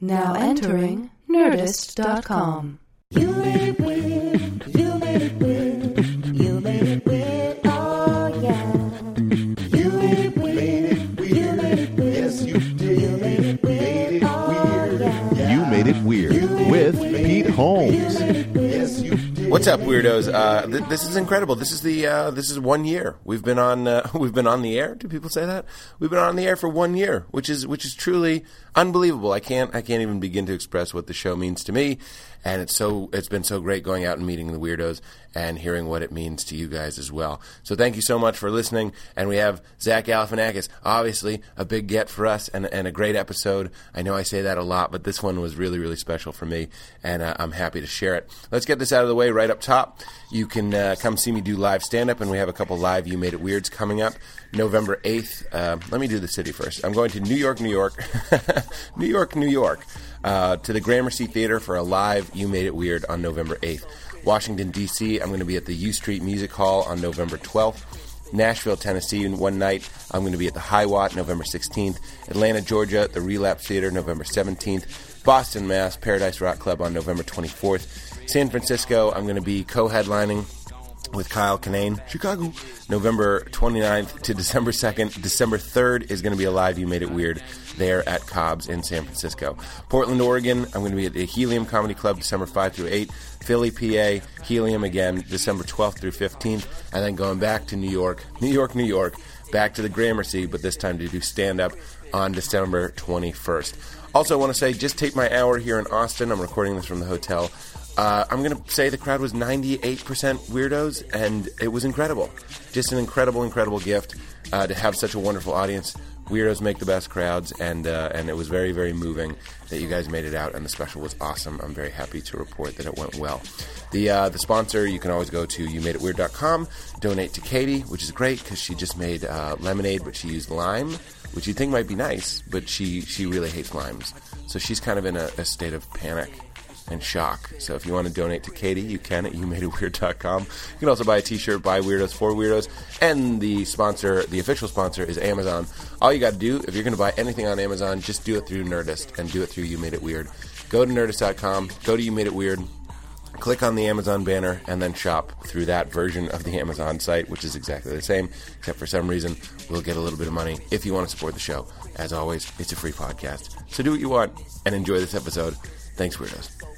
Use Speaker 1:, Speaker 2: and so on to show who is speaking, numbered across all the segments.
Speaker 1: Now entering Nerdist.com.
Speaker 2: You made it weird. You made it weird. You made it weird. Oh yeah. You made it weird. You made it weird.
Speaker 3: Yes, you did.
Speaker 2: You made it weird. Oh yeah.
Speaker 3: You made it weird with Pete Holmes.
Speaker 4: What's up, weirdos? Uh, th- this is incredible. This is the uh, this is one year we've been on uh, we've been on the air. Do people say that we've been on the air for one year, which is which is truly unbelievable. I can't I can't even begin to express what the show means to me, and it's so it's been so great going out and meeting the weirdos and hearing what it means to you guys as well. So thank you so much for listening. And we have Zach Galifianakis, obviously a big get for us and, and a great episode. I know I say that a lot, but this one was really really special for me, and uh, I'm happy to share it. Let's get this out of the way right up top. You can uh, come see me do live stand up, and we have a couple live You Made It Weirds coming up November 8th. Uh, let me do the city first. I'm going to New York, New York, New York, New York, uh, to the Gramercy Theater for a live You Made It Weird on November 8th. Washington, D.C., I'm going to be at the U Street Music Hall on November 12th. Nashville, Tennessee, one night. I'm going to be at the High Watt November 16th. Atlanta, Georgia, the Relapse Theater November 17th. Boston, Mass, Paradise Rock Club on November 24th. San Francisco, I'm going to be co-headlining with Kyle Kinane, Chicago, November 29th to December 2nd. December 3rd is going to be a live You Made It Weird there at Cobb's in San Francisco. Portland, Oregon, I'm going to be at the Helium Comedy Club December 5 through 8. Philly, PA, Helium again December 12th through 15th. And then going back to New York, New York, New York, back to the Gramercy, but this time to do stand up on December 21st. Also, I want to say just take my hour here in Austin. I'm recording this from the hotel. Uh, I'm going to say the crowd was 98% weirdos, and it was incredible. Just an incredible, incredible gift uh, to have such a wonderful audience. Weirdos make the best crowds, and uh, and it was very, very moving that you guys made it out, and the special was awesome. I'm very happy to report that it went well. The uh, the sponsor, you can always go to youmadeitweird.com, donate to Katie, which is great because she just made uh, lemonade, but she used lime, which you think might be nice, but she she really hates limes, so she's kind of in a, a state of panic and shock. So if you want to donate to Katie, you can at youmadeitweird.com. You can also buy a t-shirt, buy Weirdos for Weirdos, and the sponsor, the official sponsor is Amazon. All you got to do, if you're going to buy anything on Amazon, just do it through Nerdist and do it through You Made It Weird. Go to nerdist.com, go to You Made It Weird, click on the Amazon banner, and then shop through that version of the Amazon site, which is exactly the same, except for some reason we'll get a little bit of money if you want to support the show. As always, it's a free podcast. So do what you want and enjoy this episode. Thanks, Weirdos.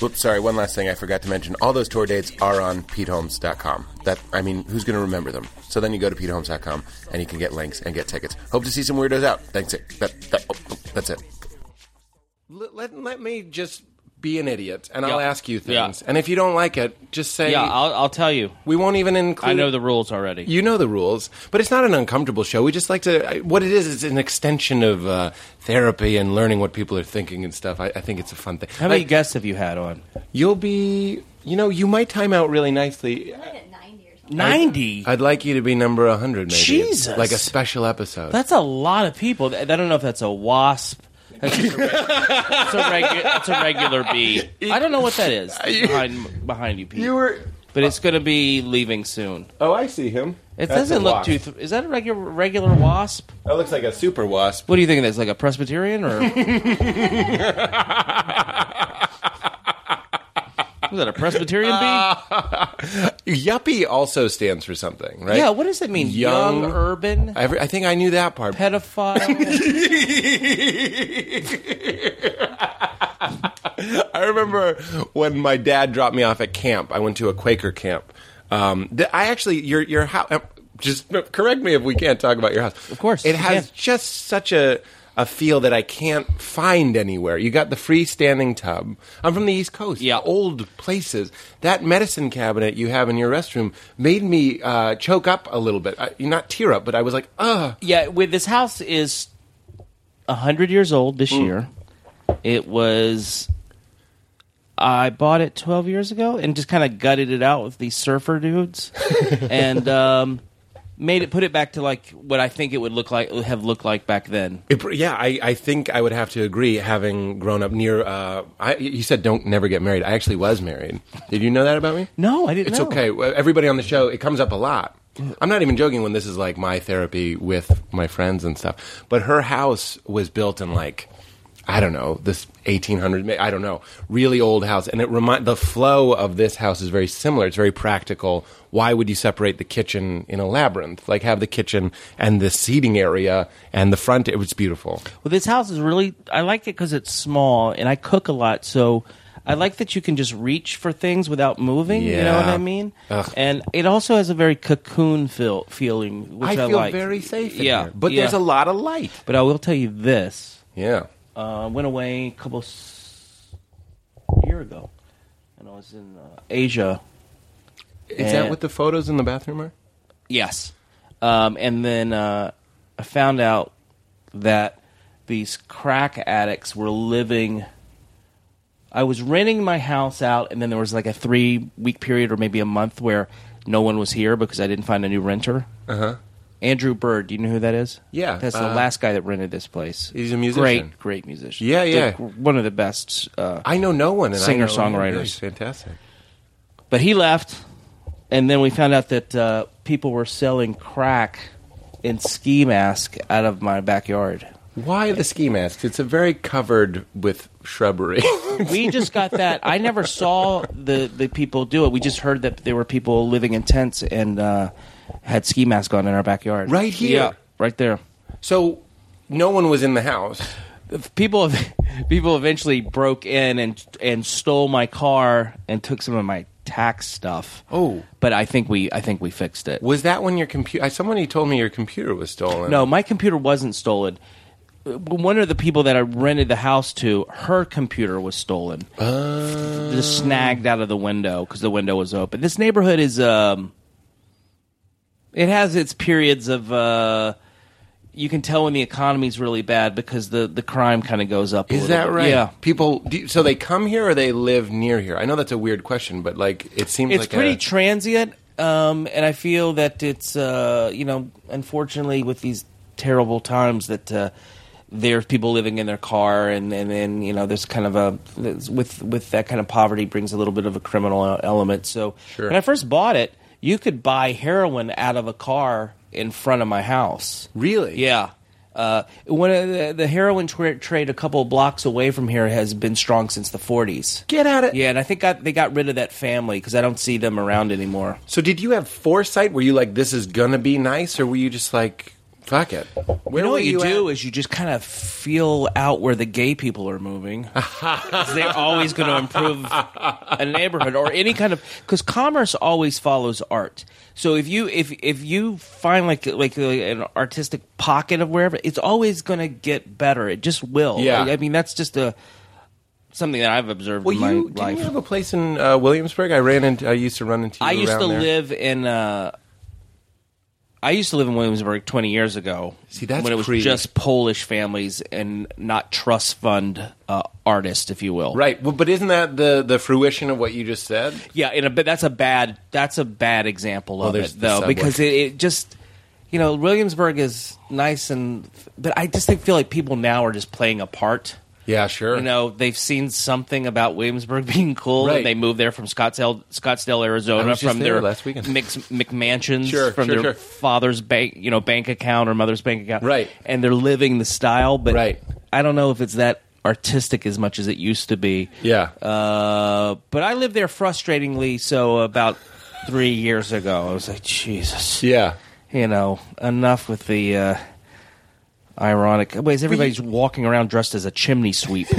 Speaker 4: Whoops, sorry, one last thing I forgot to mention. All those tour dates are on PeteHolmes.com. That, I mean, who's going to remember them? So then you go to PeteHolmes.com and you can get links and get tickets. Hope to see some weirdos out. Thanks. That, that, oh, oh, that's it. Let, let me just be an idiot and I'll
Speaker 5: Yeah.
Speaker 4: ask you
Speaker 5: Yeah.
Speaker 4: things. And if you don't like it, just say,
Speaker 5: Yeah, I'll, I'll tell you.
Speaker 4: we won't even include
Speaker 5: I know the rules already.
Speaker 4: you know the rules, but it's not an uncomfortable show. We just like to. I- What it is, is an extension of uh, therapy and learning what people are thinking and stuff. I, I think it's a fun thing.
Speaker 5: How many
Speaker 4: Like,
Speaker 5: guests have you had on?
Speaker 4: You'll be, you know, you might time out really nicely.
Speaker 5: Ninety.
Speaker 4: I'd like you to be number 100, maybe.
Speaker 5: Jesus.
Speaker 4: Like a special episode.
Speaker 5: That's a lot of people. I don't know if that's a wasp. That's just a, reg- it's, a regu- it's a regular bee. I don't know what that is behind behind you, Pete.
Speaker 4: you were.
Speaker 5: but it's going to be leaving soon.
Speaker 4: Oh, I see him.
Speaker 5: It
Speaker 4: That's
Speaker 5: doesn't
Speaker 4: a
Speaker 5: look
Speaker 4: wasp.
Speaker 5: too. Th- is that a regular regular wasp?
Speaker 4: That looks like a super wasp.
Speaker 5: What do you think? That's like a Presbyterian or? Was that a Presbyterian bee?
Speaker 4: Yuppie also stands for something, right?
Speaker 5: Yeah. What does it mean? Young,
Speaker 4: Young-
Speaker 5: urban,
Speaker 4: I, I think I knew that part.
Speaker 5: pedophile.
Speaker 4: I remember when my dad dropped me off at camp. I went to a Quaker camp. Um, I actually, your your house. Just correct me if we can't talk about your house.
Speaker 5: Of course,
Speaker 4: it has just such a a feel that I can't find anywhere. You got the freestanding tub. I'm from the East Coast.
Speaker 5: Yeah.
Speaker 4: old places. That medicine cabinet you have in your restroom made me uh, choke up a little bit. I, not tear up, but I was like, ugh.
Speaker 5: yeah, with this house is hundred years old this year. It was. I bought it twelve years ago and just kind of gutted it out with these surfer dudes, and um, made it put it back to like what I think it would look like have looked like back then.
Speaker 4: It, yeah, I, I think I would have to agree. Having grown up near, uh, I, you said don't never get married. I actually was married. Did you know that about me?
Speaker 5: No, I didn't.
Speaker 4: It's
Speaker 5: know.
Speaker 4: okay. Everybody on the show, it comes up a lot. I'm not even joking when this is like my therapy with my friends and stuff. But her house was built in like I don't know, this 1800, I don't know, really old house. And it remind the flow of this house is very similar. It's very practical. Why would you separate the kitchen in a labyrinth? Like have the kitchen and the seating area and the front. It was beautiful.
Speaker 5: Well, this house is really. I like it because it's small, and I cook a lot, so I like that you can just reach for things without moving. You know what I mean?
Speaker 4: Ugh.
Speaker 5: And it also has a very cocoon feel feeling, which I,
Speaker 4: I feel
Speaker 5: like.
Speaker 4: very safe in
Speaker 5: yeah,
Speaker 4: here. But
Speaker 5: yeah.
Speaker 4: there's a lot of light.
Speaker 5: But I will tell you this:
Speaker 4: Yeah.
Speaker 5: uh, I went away a couple s- year ago, and I was in uh, Asia.
Speaker 4: Is
Speaker 5: And-
Speaker 4: that what the photos in the bathroom are?
Speaker 5: Yes. Um, and then uh, I found out that these crack addicts were living. I was renting my house out, and then there was like a three week period or maybe a month where no one was here because I didn't find a new renter.
Speaker 4: Uh huh.
Speaker 5: Andrew Bird, do you know who that is?
Speaker 4: Yeah,
Speaker 5: That's the
Speaker 4: uh,
Speaker 5: last guy that rented this place.
Speaker 4: He's a musician.
Speaker 5: Great, great musician.
Speaker 4: Yeah,
Speaker 5: The-
Speaker 4: yeah.
Speaker 5: one of the best. Uh,
Speaker 4: I know no one. And I know.
Speaker 5: Singer-songwriters.
Speaker 4: He's fantastic.
Speaker 5: But he left, and then we found out that uh, people were selling crack in ski mask out of my backyard.
Speaker 4: Why the ski masks? It's a very covered with shrubbery.
Speaker 5: We just got that. I never saw the, the people do it. We just heard that there were people living in tents and uh, had ski mask on in our backyard.
Speaker 4: Right here?
Speaker 5: Yeah, right there.
Speaker 4: so no one was in the house.
Speaker 5: People people eventually broke in and and stole my car and took some of my tax stuff.
Speaker 4: Oh.
Speaker 5: but I think we I think we fixed it.
Speaker 4: Was that when your computer? Somebody told me your computer was stolen.
Speaker 5: No, my computer wasn't stolen. Uh, One of the people that I rented the house to, her computer was stolen. Just snagged out of the window because the window was open. This neighborhood is um, it has its periods of uh, you can tell when the economy's really bad because the the crime kind of goes up. a
Speaker 4: Is that
Speaker 5: bit.
Speaker 4: right?
Speaker 5: Yeah.
Speaker 4: People. Do you- so they come here or they live near here? I know that's a weird question, but like it seems like
Speaker 5: it's
Speaker 4: like
Speaker 5: pretty
Speaker 4: a,
Speaker 5: transient um, and i feel that it's uh, you know unfortunately with these terrible times that uh, there's people living in their car and, and then you know there's kind of a with with that kind of poverty brings a little bit of a criminal element so
Speaker 4: Sure.
Speaker 5: when i first bought it you could buy heroin out of a car in front of my house
Speaker 4: really.
Speaker 5: yeah. Uh, one of the, the heroin tra- trade a couple blocks away from here has been strong since the 40s.
Speaker 4: Get at it.
Speaker 5: Yeah, and I think got, they got rid of that family because I don't see them around anymore.
Speaker 4: So did you have foresight? Were you like, this is gonna be nice, or were you just like, fuck it? Where
Speaker 5: you know what you, do
Speaker 4: at?
Speaker 5: is you just kind of feel out where the gay people are moving. 'Cause they're always going to improve a neighborhood or any kind of because commerce always follows art. So if you if if you find like like an artistic pocket of wherever, it's always going to get better. It just will.
Speaker 4: Yeah.
Speaker 5: I mean that's just a something that I've observed
Speaker 4: Well,
Speaker 5: in my
Speaker 4: you didn't
Speaker 5: life.
Speaker 4: you have a place in uh, Williamsburg? I ran into. I used to run into. You
Speaker 5: I used
Speaker 4: around
Speaker 5: to
Speaker 4: there.
Speaker 5: live in. Uh, I used to live in Williamsburg 20 years ago.
Speaker 4: See, that's
Speaker 5: when it was
Speaker 4: creepy.
Speaker 5: just Polish families and not trust fund uh, artists, if you will.
Speaker 4: Right, well, but isn't that the the fruition of what you just said?
Speaker 5: Yeah, and a, but that's a bad. That's a bad example of
Speaker 4: there's
Speaker 5: it, though, because it, it just. You know, Williamsburg is nice, and but I just think, feel like people now are just playing a part.
Speaker 4: Yeah, sure.
Speaker 5: You know, they've seen something about Williamsburg being cool,
Speaker 4: Right.
Speaker 5: and they moved there from Scottsdale, Scottsdale, Arizona,
Speaker 4: I was just
Speaker 5: from their
Speaker 4: last weekend.
Speaker 5: mix, McMansions,
Speaker 4: Sure,
Speaker 5: from
Speaker 4: sure,
Speaker 5: their
Speaker 4: sure.
Speaker 5: father's bank, you know, bank account or mother's bank account,
Speaker 4: Right.
Speaker 5: And they're living the style, but
Speaker 4: Right.
Speaker 5: I don't know if it's that artistic as much as it used to be.
Speaker 4: Yeah.
Speaker 5: Uh, but I lived there frustratingly. So about three years ago, I was like, Jesus,
Speaker 4: yeah.
Speaker 5: you know, enough with the. Uh, Ironic. Wait, everybody's walking around dressed as a chimney sweep.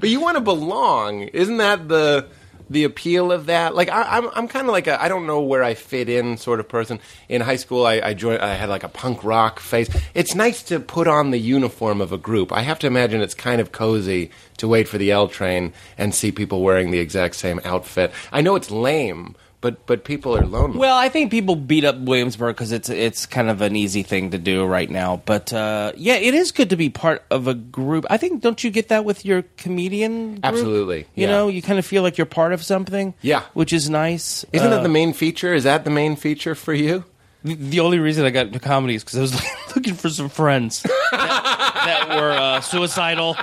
Speaker 4: But you want to belong, isn't that the the appeal of that? Like I, I'm, I'm kind of like a I don't know where I fit in sort of person. In high school, I, I joined. I had like a punk rock face. It's nice to put on the uniform of a group. I have to imagine it's kind of cozy to wait for the L train and see people wearing the exact same outfit. I know it's lame, but but people are lonely.
Speaker 5: Well, I think people beat up Williamsburg because it's it's kind of an easy thing to do right now. But uh, yeah, it is good to be part of a group. I think don't you get that with your comedian? Group?
Speaker 4: Absolutely,
Speaker 5: You
Speaker 4: yeah.
Speaker 5: know, you kind of feel like you're part of something.
Speaker 4: Yeah.
Speaker 5: which is nice.
Speaker 4: Isn't
Speaker 5: Uh,
Speaker 4: that the main feature? Is that the main feature for you?
Speaker 5: the, only reason I got into comedy is because I was looking for some friends that, that were uh, suicidal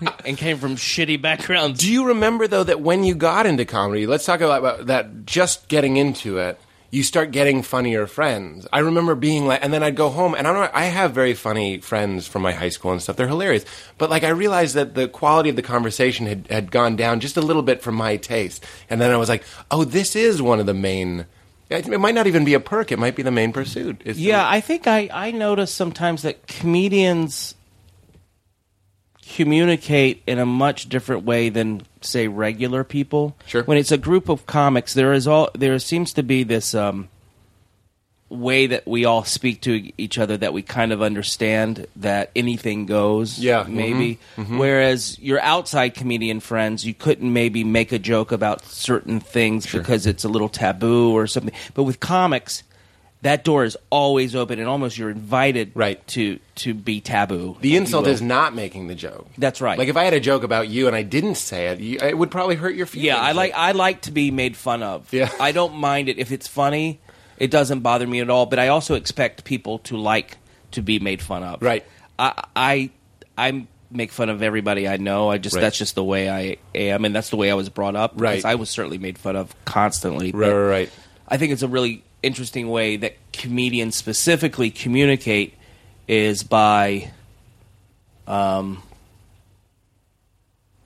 Speaker 5: and came from shitty backgrounds.
Speaker 4: Do you remember though that when you got into comedy, let's talk about, about that. Just getting into it, you start getting funnier friends. I remember being like, and then I'd go home, and I don't know, I have very funny friends from my high school and stuff. They're hilarious. But like, I realized that the quality of the conversation had, had gone down just a little bit for my taste. And then I was like, oh, this is one of the main. It might not even be a perk. It might be the main pursuit.
Speaker 5: Yeah, I think I, I notice sometimes that comedians communicate in a much different way than say regular people.
Speaker 4: Sure.
Speaker 5: When it's a group of comics, there is all there seems to be this um, way that we all speak to each other that we kind of understand that anything goes.
Speaker 4: Yeah, mm-hmm,
Speaker 5: maybe. Whereas your outside comedian friends, you couldn't maybe make a joke about certain things because it's a little taboo or something. But with comics. That door is always open, and almost you're invited
Speaker 4: Right.
Speaker 5: to to be taboo.
Speaker 4: The insult is not making the joke.
Speaker 5: That's right.
Speaker 4: Like if I had a joke about you and I didn't say it, you, it would probably hurt your feelings.
Speaker 5: Yeah, I like I like to be made fun of.
Speaker 4: Yeah.
Speaker 5: I don't mind it if it's funny. It doesn't bother me at all. But I also expect people to like to be made fun of.
Speaker 4: Right.
Speaker 5: I I I make fun of everybody I know. I just
Speaker 4: Right.
Speaker 5: that's just the way I am, and that's the way I was brought up.
Speaker 4: Right.
Speaker 5: I was certainly made fun of constantly.
Speaker 4: Right, right, right.
Speaker 5: I think it's a really interesting way that comedians specifically communicate is by um,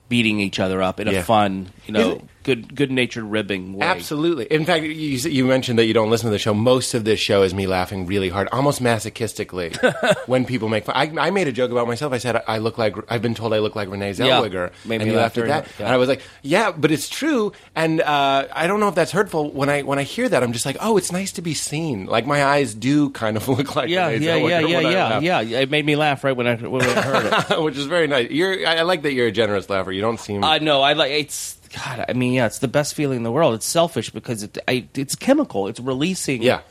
Speaker 5: beating each other up in a fun, you know, good good natured ribbing way.
Speaker 4: Absolutely. In fact, you, you mentioned that you don't listen to the show. Most of this show is me laughing really hard, almost masochistically, when people make fun. I, I made a joke about myself. I said I look like I've been told I look like Renee
Speaker 5: Yeah.
Speaker 4: Zellweger,
Speaker 5: Made
Speaker 4: and you laughed at that.
Speaker 5: yeah.
Speaker 4: And I was like, "Yeah, but it's true." And uh, I don't know if that's hurtful. When I when I hear that, I'm just like, "Oh, it's nice to be seen." Like my eyes do kind of look like
Speaker 5: Yeah,
Speaker 4: Renee
Speaker 5: yeah,
Speaker 4: Zellweger
Speaker 5: yeah, yeah, yeah, yeah. It made me laugh right when I when I heard it.
Speaker 4: which is very nice. You're, I I like that you're a generous laugher. You don't seem.
Speaker 5: I know. I like it's. God, I mean, yeah, it's the best feeling in the world. It's selfish because it, I, it's chemical. It's releasing
Speaker 4: yeah,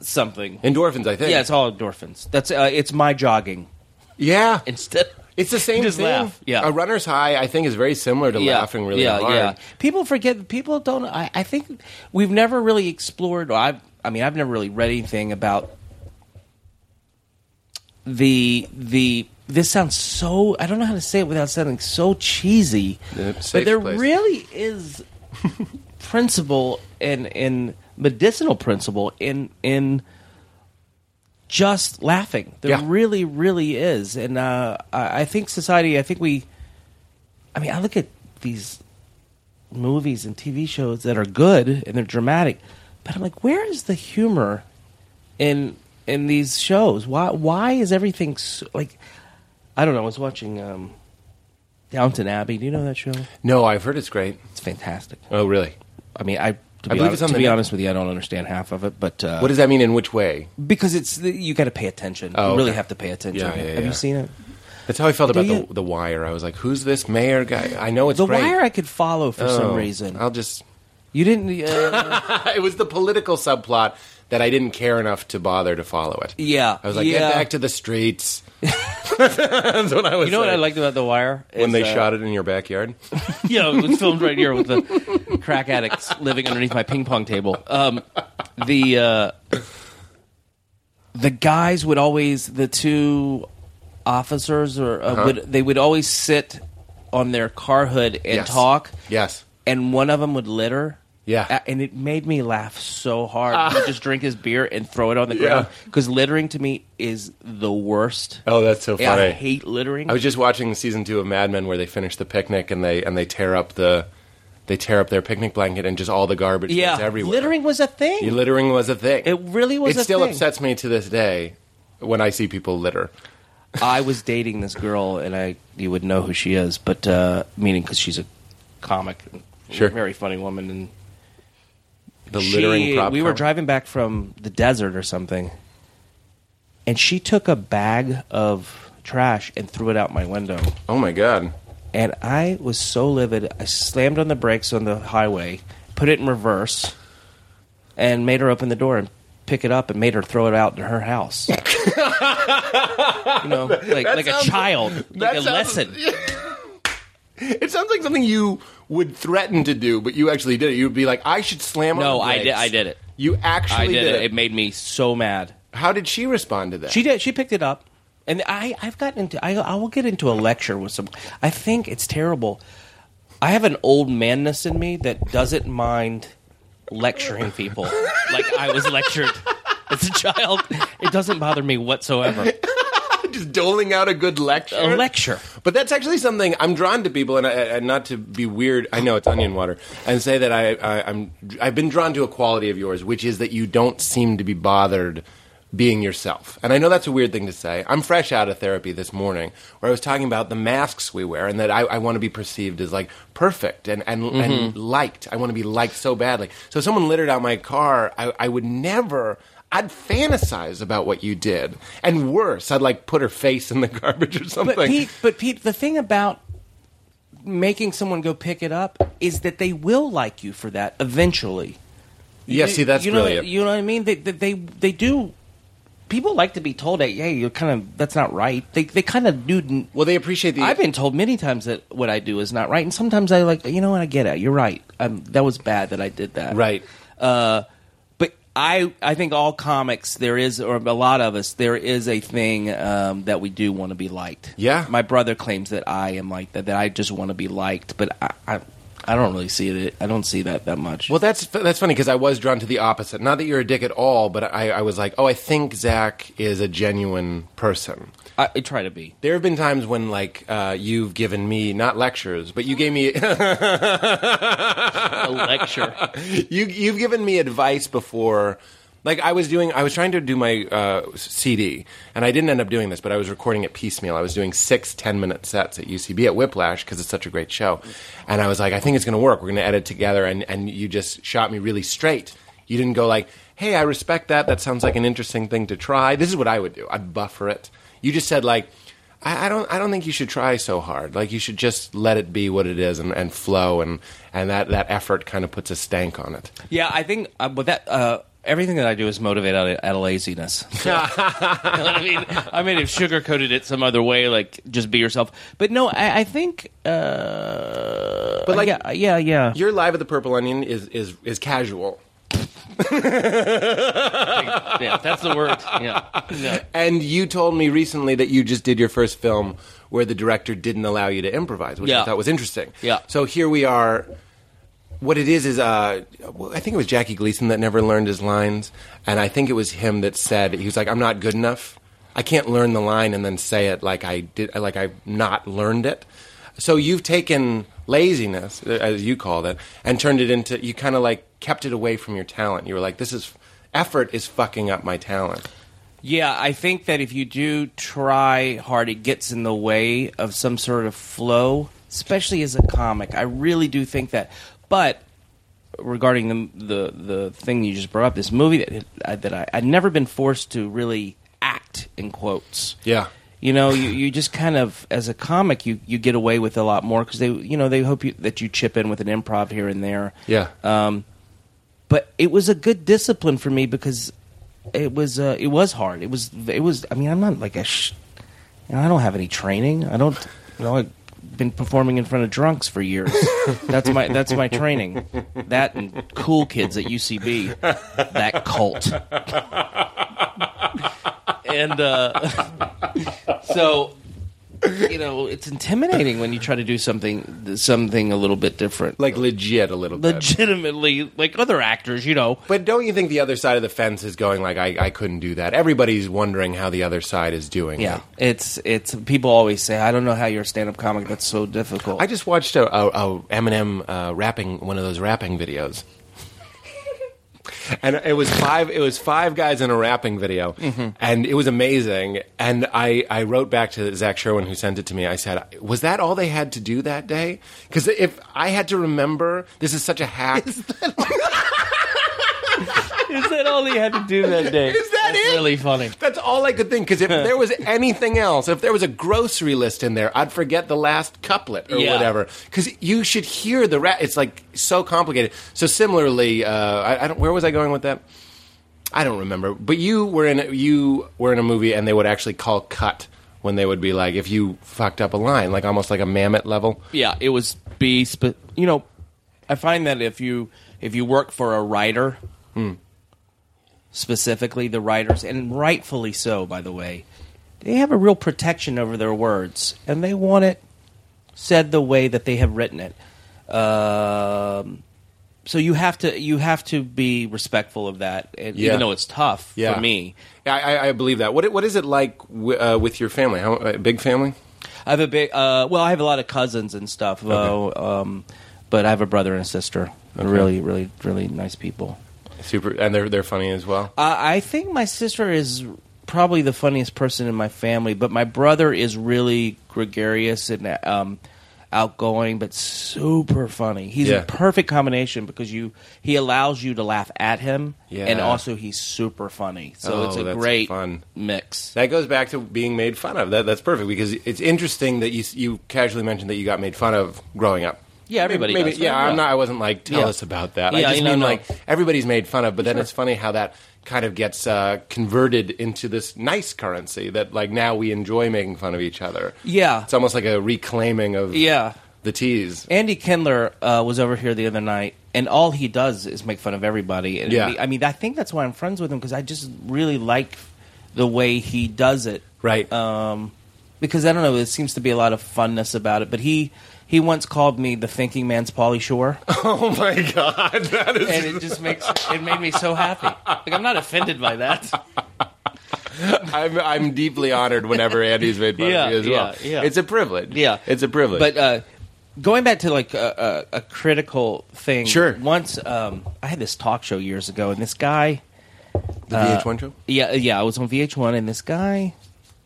Speaker 5: something.
Speaker 4: endorphins. I think.
Speaker 5: Yeah, it's all endorphins. That's uh, it's my jogging
Speaker 4: yeah.
Speaker 5: instead.
Speaker 4: It's the same
Speaker 5: Just
Speaker 4: thing.
Speaker 5: laugh, yeah.
Speaker 4: A runner's high, I think, is very similar to laughing really
Speaker 5: yeah,
Speaker 4: hard.
Speaker 5: Yeah, people forget. People don't. I, I think we've never really explored. Or I've. I mean, I've never really read anything about the the. This sounds so. I don't know how to say it without sounding so cheesy.
Speaker 4: Yeah,
Speaker 5: but there
Speaker 4: place.
Speaker 5: really is principle and in medicinal principle in in just laughing. There
Speaker 4: Yeah.
Speaker 5: really, really is, and uh, I I think society. I think we. I mean, I look at these movies and TV shows that are good and they're dramatic, but I'm like, where is the humor in in these shows? Why why is everything so, like? I don't know. I was watching um, Downton Abbey. Do you know that show?
Speaker 4: No, I've heard it's great.
Speaker 5: It's fantastic.
Speaker 4: Oh, really?
Speaker 5: I mean, I to
Speaker 4: I
Speaker 5: be,
Speaker 4: believe
Speaker 5: honest,
Speaker 4: it's on
Speaker 5: to
Speaker 4: the
Speaker 5: be
Speaker 4: net.
Speaker 5: honest with you, I don't understand half of it, but uh,
Speaker 4: What does that mean? In which way?
Speaker 5: because it's you got to pay attention.
Speaker 4: Oh,
Speaker 5: you really
Speaker 4: okay.
Speaker 5: have to pay attention.
Speaker 4: Yeah, yeah,
Speaker 5: Have
Speaker 4: yeah.
Speaker 5: you seen it?
Speaker 4: That's how I felt
Speaker 5: Do
Speaker 4: about
Speaker 5: you-
Speaker 4: the, the Wire. I was like, "Who's this mayor guy?" I know it's
Speaker 5: The
Speaker 4: great.
Speaker 5: Wire I could follow for
Speaker 4: Oh,
Speaker 5: some reason.
Speaker 4: I'll just.
Speaker 5: you didn't. Uh,
Speaker 4: it was the political subplot that I didn't care enough to bother to follow it.
Speaker 5: yeah,
Speaker 4: I was like,
Speaker 5: yeah.
Speaker 4: "Get back to the streets." That's what I was.
Speaker 5: You know what I
Speaker 4: saying.
Speaker 5: liked about The Wire?
Speaker 4: when
Speaker 5: Is,
Speaker 4: they
Speaker 5: uh,
Speaker 4: shot it in your backyard.
Speaker 5: know, it was filmed right here with the crack addicts living underneath my ping pong table. Um, the uh, the guys would always the two officers or uh,
Speaker 4: Uh-huh.
Speaker 5: would they would always sit on their car hood and
Speaker 4: Yes.
Speaker 5: talk,
Speaker 4: Yes.
Speaker 5: and one of them would litter.
Speaker 4: Yeah.
Speaker 5: And it made me laugh so hard. He'd just drink his beer and throw it on the
Speaker 4: Yeah.
Speaker 5: ground because littering to me is the worst.
Speaker 4: Oh, that's so
Speaker 5: Yeah,
Speaker 4: funny.
Speaker 5: I hate littering.
Speaker 4: I was just watching season two of Mad Men where they finish the picnic and they and they tear up the they tear up their picnic blanket and just all the garbage
Speaker 5: yeah,
Speaker 4: goes everywhere.
Speaker 5: littering was a thing.
Speaker 4: Yeah, littering was a thing.
Speaker 5: It really was
Speaker 4: It
Speaker 5: a
Speaker 4: still
Speaker 5: thing.
Speaker 4: upsets me to this day when I see people litter.
Speaker 5: I was dating this girl, and I you would know who she is, but uh, meaning because she's a comic,
Speaker 4: Sure.
Speaker 5: very funny woman, and
Speaker 4: The
Speaker 5: she-
Speaker 4: littering prop.
Speaker 5: We were driving back from the desert or something, and she took a bag of trash and threw it out my window,
Speaker 4: Oh my god.
Speaker 5: and I was so livid. I slammed on the brakes on the highway, put it in reverse, and made her open the door and pick it up and made her throw it out in her house. you know, like like
Speaker 4: sounds-
Speaker 5: a child, like a
Speaker 4: sounds-
Speaker 5: lesson.
Speaker 4: It sounds like something you would threaten to do, but you actually did it. You'd be like, "I should slam on
Speaker 5: No,
Speaker 4: the
Speaker 5: I did. I did it.
Speaker 4: You actually
Speaker 5: I did,
Speaker 4: did
Speaker 5: it. It made me so mad.
Speaker 4: How did she respond to that?
Speaker 5: She did. She picked it up, and I, I've gotten into. I, I will get into a lecture with some. I think it's terrible. I have an old manness in me that doesn't mind lecturing people like I was lectured as a child. It doesn't bother me whatsoever.
Speaker 4: Just doling out a good lecture.
Speaker 5: A lecture.
Speaker 4: But that's actually something I'm drawn to people, and, I, and not to be weird. I know it's onion water, and say that I, I, I'm I've been drawn to a quality of yours, which is that you don't seem to be bothered being yourself. And I know that's a weird thing to say. I'm fresh out of therapy this morning, where I was talking about the masks we wear, and that I, I want to be perceived as like perfect and and, and mm-hmm. liked. I want to be liked so badly. So if someone littered out my car, I, I would never. I'd fantasize about what you did, and worse, I'd like put her face in the garbage or something.
Speaker 5: But Pete, but Pete, the thing about making someone go pick it up is that they will like you for that eventually.
Speaker 4: yeah,
Speaker 5: You-
Speaker 4: see, that's
Speaker 5: you know,
Speaker 4: brilliant.
Speaker 5: You know what I mean? They, they they they do. People like to be told that, hey, you're kind of that's not right. They they kind of do.
Speaker 4: well, they appreciate the.
Speaker 5: I've been told many times that what I do is not right, and sometimes I like, you know what, I get it. You're right. Um, that was bad that I did that.
Speaker 4: Right.
Speaker 5: Uh, I I think all comics there is, or a lot of us, there is a thing um, that we do want to be liked.
Speaker 4: Yeah.
Speaker 5: My brother claims that I am like that. That I just want to be liked, but I. I I don't really see it. I don't see that that much.
Speaker 4: Well, that's that's funny because I was drawn to the opposite. Not that you're a dick at all, but I, I was like, oh, I think Zach is a genuine person.
Speaker 5: I, I try to be.
Speaker 4: There have been times when, like, uh, you've given me not lectures, but you gave me
Speaker 5: A lecture.
Speaker 4: you you've given me advice before. Like I was doing, I was trying to do my uh, CD, and I didn't end up doing this, but I was recording it piecemeal. I was doing six 10 minute sets at UCB at Whiplash because it's such a great show, and I was like, I think it's going to work. We're going to edit together, and and you just shot me really straight. You didn't go like, Hey, I respect that. That sounds like an interesting thing to try. This is what I would do. I'd buffer it. You just said like. I, I don't. I don't think you should try so hard. Like you should just let it be what it is and, and flow, and, and that, that effort kind of puts a stank on it.
Speaker 5: Yeah, I think, uh, but that uh, everything that I do is motivated out of, out of laziness. So, you know I mean, I mean, if sugar coated it some other way, like just be yourself. But no, I, I think, uh,
Speaker 4: But, like,
Speaker 5: yeah, yeah, yeah.
Speaker 4: Your live at the Purple Onion is is is casual,
Speaker 5: yeah, that's the word. Yeah, yeah.
Speaker 4: and you told me recently that you just did your first film where the director didn't allow you to improvise, which I thought was interesting.
Speaker 5: Yeah.
Speaker 4: So here we are. What it is is, uh, I think it was Jackie Gleason that never learned his lines, and I think it was him that said he was like, "I'm not good enough. I can't learn the line and then say it like I did, like I've not learned it." So you've taken laziness, as you called it, and turned it into you kind of like kept it away from your talent. You were like, "This is effort is fucking up my talent."
Speaker 5: Yeah, I think that if you do try hard, it gets in the way of some sort of flow, especially as a comic. I really do think that. But regarding the the, the thing you just brought up, this movie that I, that I, I'd never been forced to really act in quotes.
Speaker 4: Yeah.
Speaker 5: You know, you, you just kind of as a comic, you, you get away with a lot more because they you know they hope you, that you chip in with an improv here and there.
Speaker 4: Yeah.
Speaker 5: Um, but it was a good discipline for me because it was uh, it was hard. It was it was. I mean, I'm not like a. Sh- you know, I don't have any training. I don't. You know, I've been performing in front of drunks for years. that's my that's my training. That and cool kids at UCB. That cult. and uh, so you know it's intimidating when you try to do something something a little bit different
Speaker 4: Like legit a little bit.
Speaker 5: legitimately like other actors you know
Speaker 4: But don't you think the other side of the fence is going like I, I couldn't do that? Everybody's wondering how the other side is doing.
Speaker 5: yeah
Speaker 4: it.
Speaker 5: it's it's people always say i don't know how you're a stand-up comic that's so difficult
Speaker 4: I just watched a, a, a Eminem uh, rapping one of those rapping videos. And it was five. It was five guys in a rapping video, and it was amazing. And I, I wrote back to Zach Sherwin, who sent it to me. I said, "Was that all they had to do that day? Because if I had to remember, this is such a hack.
Speaker 5: is that all he had to do that day
Speaker 4: Is that
Speaker 5: that's
Speaker 4: it?
Speaker 5: really funny
Speaker 4: That's all I could think. Because if there was anything else, if there was a grocery list in there, I'd forget the last couplet or
Speaker 5: Yeah.
Speaker 4: whatever. Because you should hear the rat. It's like so complicated. So similarly, uh, I, I don't. Where was I going with that? I don't remember. But you were in a, you were in a movie, and they would actually call cut when they would be like, if you fucked up a line, like almost like a mammoth level.
Speaker 5: yeah it was beast but you know i find that if you if you work for a writer specifically the writers and rightfully so by the way they have a real protection over their words and they want it said the way that they have written it um, so you have to you have to be respectful of that, and
Speaker 4: Yeah.
Speaker 5: even though it's tough
Speaker 4: Yeah.
Speaker 5: for me.
Speaker 4: Yeah, I, I believe that. What what is it like w- uh, with your family? How uh, big family?
Speaker 5: I have a big, uh, well, I have a lot of cousins and stuff, uh, um, but I have a brother and a sister. They're really, really, really nice people.
Speaker 4: Super, and they're they're funny as well.
Speaker 5: Uh, I think my sister is probably the funniest person in my family, but my brother is really gregarious and um, outgoing, but super funny. He's
Speaker 4: Yeah.
Speaker 5: a perfect combination because you he allows you to laugh at him,
Speaker 4: Yeah.
Speaker 5: and also he's super funny. So
Speaker 4: Oh,
Speaker 5: it's a great
Speaker 4: fun.
Speaker 5: mix.
Speaker 4: That goes back to being made fun of. That that's perfect because it's interesting that you you casually mentioned that you got made fun of growing up.
Speaker 5: Yeah, everybody
Speaker 4: Maybe,
Speaker 5: does,
Speaker 4: yeah,
Speaker 5: right?
Speaker 4: I'm not. I wasn't like tell
Speaker 5: Yeah.
Speaker 4: us about that. I just
Speaker 5: no,
Speaker 4: mean
Speaker 5: no.
Speaker 4: like everybody's made fun of, but then it's funny how that kind of gets uh, converted into this nice currency that like now we enjoy making fun of each other.
Speaker 5: Yeah.
Speaker 4: it's almost like a reclaiming of
Speaker 5: Yeah.
Speaker 4: the tease.
Speaker 5: Andy Kindler uh, was over here the other night, and all he does is make fun of everybody. And
Speaker 4: Yeah.
Speaker 5: I mean, I think that's why I'm friends with him because I just really like the way he does it.
Speaker 4: Right.
Speaker 5: Um, because I don't know, there seems to be a lot of funness about it. But he he once called me the thinking man's Pauly Shore,
Speaker 4: oh my god, that is
Speaker 5: and it just makes it made me so happy. Like I'm not offended by that.
Speaker 4: I'm, I'm deeply honored whenever Andy's made fun
Speaker 5: Yeah,
Speaker 4: of me as well.
Speaker 5: yeah, yeah.
Speaker 4: It's a privilege.
Speaker 5: Yeah,
Speaker 4: it's a privilege.
Speaker 5: But uh, going back to like a, a, a critical thing,
Speaker 4: Sure.
Speaker 5: Once um, I had this talk show years ago, and this guy.
Speaker 4: the VH1 show.
Speaker 5: Yeah, yeah, I was on VH1, and this guy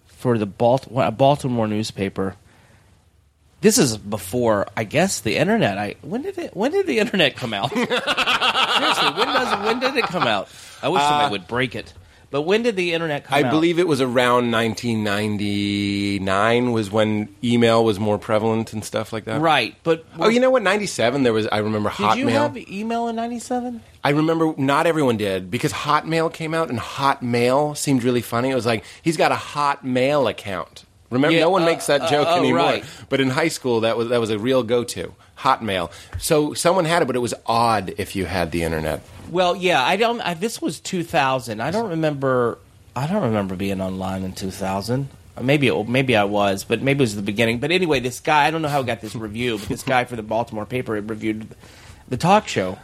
Speaker 5: for the Balt- a Baltimore newspaper. This is before, I guess, the internet. I when did it? When did the internet come out? Seriously, when does when did it come out? I wish somebody uh, would break it. But when did the internet come
Speaker 4: I
Speaker 5: out?
Speaker 4: believe it was around 1999 was when email was more prevalent and stuff like that.
Speaker 5: right. But
Speaker 4: Oh, you know what? 97 there was I remember hotmail.
Speaker 5: did
Speaker 4: Hotmail.
Speaker 5: you have email in '97?
Speaker 4: I remember not everyone did because Hotmail came out and Hotmail seemed really funny. It was like he's got a Hotmail account. Remember,
Speaker 5: Yeah,
Speaker 4: no one
Speaker 5: uh,
Speaker 4: makes that
Speaker 5: uh,
Speaker 4: joke
Speaker 5: oh,
Speaker 4: anymore.
Speaker 5: right.
Speaker 4: But in high school, that was that was a real go-to. Hotmail. So someone had it, but it was odd if you had the internet.
Speaker 5: Well, yeah, I don't. I, this was 2000. I don't remember. I don't remember being online in 2000. Maybe it, maybe I was, but maybe it was the beginning. But anyway, this guy. I don't know how I got this review, but this guy for the Baltimore paper had reviewed the talk show,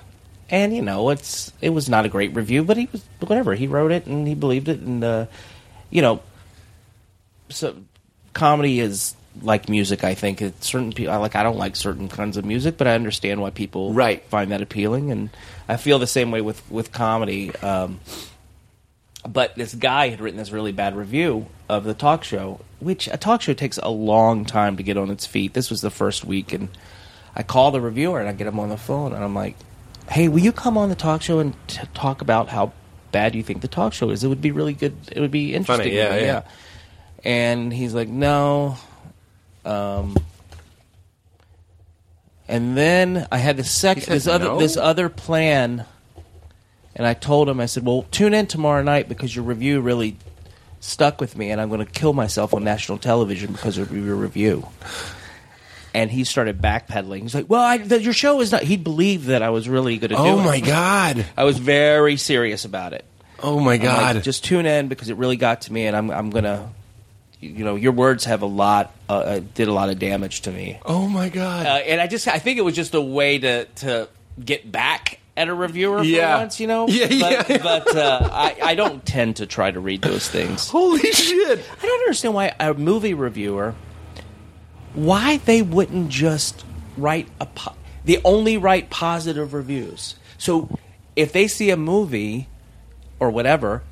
Speaker 5: and you know, it's it was not a great review, but he was whatever. He wrote it and he believed it, and uh, you know, so comedy is like music. I think it's certain people like. I don't like certain kinds of music, but I understand why people
Speaker 4: Right.
Speaker 5: find that appealing, and I feel the same way with with comedy. Um, but this guy had written this really bad review of the talk show, which a talk show takes a long time to get on its feet. This was the first week, and I call the reviewer and I get him on the phone, and I'm like, "Hey, will you come on the talk show and t- talk about how bad you think the talk show is? It would be really good. It would be interesting."
Speaker 4: yeah, yeah.
Speaker 5: And he's like, "No." Um, and then I had this second, this other,
Speaker 4: no?
Speaker 5: this other plan, and I told him, I said, "Well, tune in tomorrow night because your review really stuck with me, and I'm going to kill myself on national television because of your review." And he started backpedaling. He's like, "Well, I, the, your show is not." He believed that I was really going to do it.
Speaker 4: Oh my god.
Speaker 5: I was very serious about it.
Speaker 4: Oh my god.
Speaker 5: like, just tune in because it really got to me, and I'm I'm gonna, you know, your words have a lot, uh, uh, did a lot of damage to me,
Speaker 4: oh my god.
Speaker 5: uh, and I just I think it was just a way to to get back at a reviewer
Speaker 4: Yeah.
Speaker 5: for once, you know.
Speaker 4: Yeah,
Speaker 5: but,
Speaker 4: yeah.
Speaker 5: But uh, I I don't tend to try to read those things.
Speaker 4: Holy shit.
Speaker 5: I don't understand why a movie reviewer, why they wouldn't just write a, po- they only write positive reviews. So if they see a movie or whatever,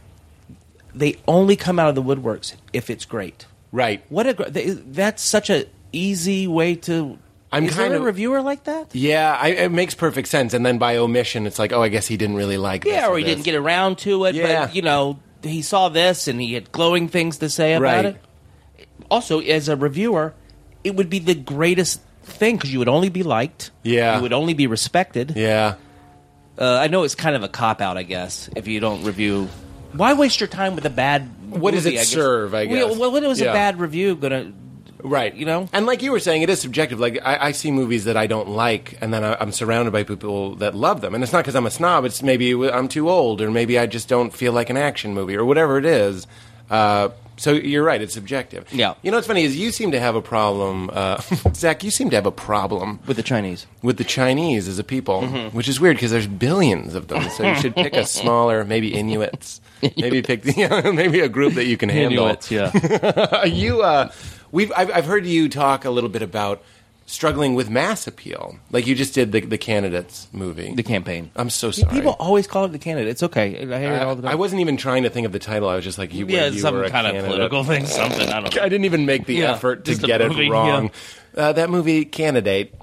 Speaker 5: they only come out of the woodworks if it's great.
Speaker 4: Right.
Speaker 5: What a gr- they- that's such a easy way to.
Speaker 4: I'm
Speaker 5: is
Speaker 4: kind
Speaker 5: there
Speaker 4: of-
Speaker 5: a reviewer like that?
Speaker 4: Yeah, I, it makes perfect sense. And then by omission, it's like, oh, I guess he didn't really like this.
Speaker 5: Yeah, or he
Speaker 4: this.
Speaker 5: didn't get around to it,
Speaker 4: Yeah.
Speaker 5: but you know, he saw this and he had glowing things to say about
Speaker 4: Right.
Speaker 5: it. Also, as a reviewer, it would be the greatest thing because you would only be liked.
Speaker 4: Yeah.
Speaker 5: you would only be respected.
Speaker 4: Yeah.
Speaker 5: Uh, I know it's kind of a cop out, I guess, if you don't review. Why waste your time with a bad?
Speaker 4: What does it
Speaker 5: I
Speaker 4: serve, I guess?
Speaker 5: Well, what was
Speaker 4: Yeah.
Speaker 5: a bad review gonna?
Speaker 4: Right.
Speaker 5: You know?
Speaker 4: And like you were saying, it is subjective. Like, I, I see movies that I don't like, and then I, I'm surrounded by people that love them. And it's not because I'm a snob, it's maybe I'm too old, or maybe I just don't feel like an action movie, or whatever it is. Uh, So you're right; it's subjective.
Speaker 5: Yeah.
Speaker 4: You know what's funny is you seem to have a problem, uh, Zach. You seem to have a problem
Speaker 5: with the Chinese.
Speaker 4: with the Chinese as a people,
Speaker 5: Mm-hmm.
Speaker 4: which is weird because there's billions of them. So you should pick a smaller, maybe Inuits. Maybe pick the, maybe a group that you can handle.
Speaker 5: Inuits, yeah.
Speaker 4: you, uh, we've I've, I've heard you talk a little bit about struggling with mass appeal, like you just did the the candidates movie.
Speaker 5: the campaign.
Speaker 4: I'm so sorry.
Speaker 5: People always call it the candidate. It's okay. I hear it all the time.
Speaker 4: I wasn't even trying to think of the title. I was just like, you,
Speaker 5: yeah,
Speaker 4: you
Speaker 5: some
Speaker 4: were a
Speaker 5: kind of
Speaker 4: candidate.
Speaker 5: political thing. Something I don't know.
Speaker 4: I didn't even make the
Speaker 5: Yeah,
Speaker 4: effort to get
Speaker 5: movie,
Speaker 4: it wrong. Uh, that movie, Candidate.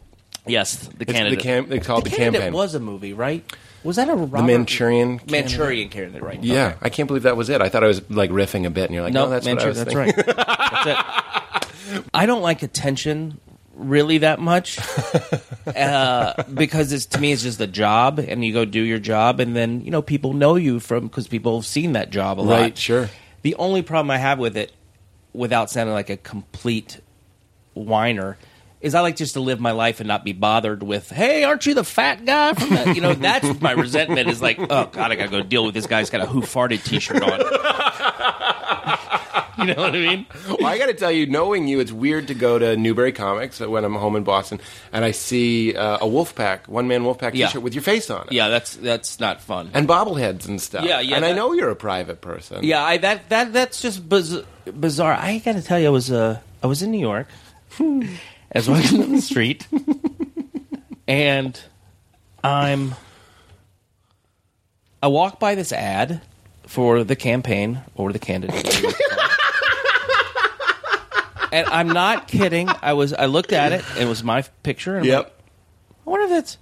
Speaker 5: Yes, the
Speaker 4: It's
Speaker 5: candidate.
Speaker 4: The cam- it's called
Speaker 5: the
Speaker 4: the,
Speaker 5: candidate
Speaker 4: campaign.
Speaker 5: was a movie, right? Was that a Robert?
Speaker 4: the Manchurian. Candidate?
Speaker 5: Manchurian candidate, right?
Speaker 4: Yeah,
Speaker 5: Okay.
Speaker 4: I can't believe that was it. I thought I was like riffing a bit, and you're like,
Speaker 5: No,
Speaker 4: no, that's what I
Speaker 5: Manchurian.
Speaker 4: was
Speaker 5: That's
Speaker 4: thinking.
Speaker 5: right. That's it. I don't like attention really that much uh, because it's to me it's just a job, and you go do your job, and then you know people know you from because people have seen that job a lot.
Speaker 4: Right, sure.
Speaker 5: The only problem I have with it, without sounding like a complete whiner, is I like just to live my life and not be bothered with, hey, aren't you the fat guy from that? You know, that's my resentment is like, oh, God, I got to go deal with this guy's got a who farted t shirt on. you know what I mean?
Speaker 4: Well, I got to tell you, knowing you, it's weird to go to Newbury Comics when I'm home in Boston and I see uh, a Wolfpack, one man Wolfpack
Speaker 5: Yeah.
Speaker 4: T-shirt with your face on it,
Speaker 5: Yeah, that's that's not fun.
Speaker 4: and bobbleheads and stuff.
Speaker 5: Yeah, yeah,
Speaker 4: And I know you're a private person.
Speaker 5: Yeah, I that that that's just biz- bizarre. I got to tell you, I was uh, I was in New York. I was walking down the street, and I'm I walk by this ad for the campaign or the candidate. and I'm not kidding. I was I looked at it. It was my picture. And I'm like,
Speaker 4: Yep.
Speaker 5: I wonder if that's.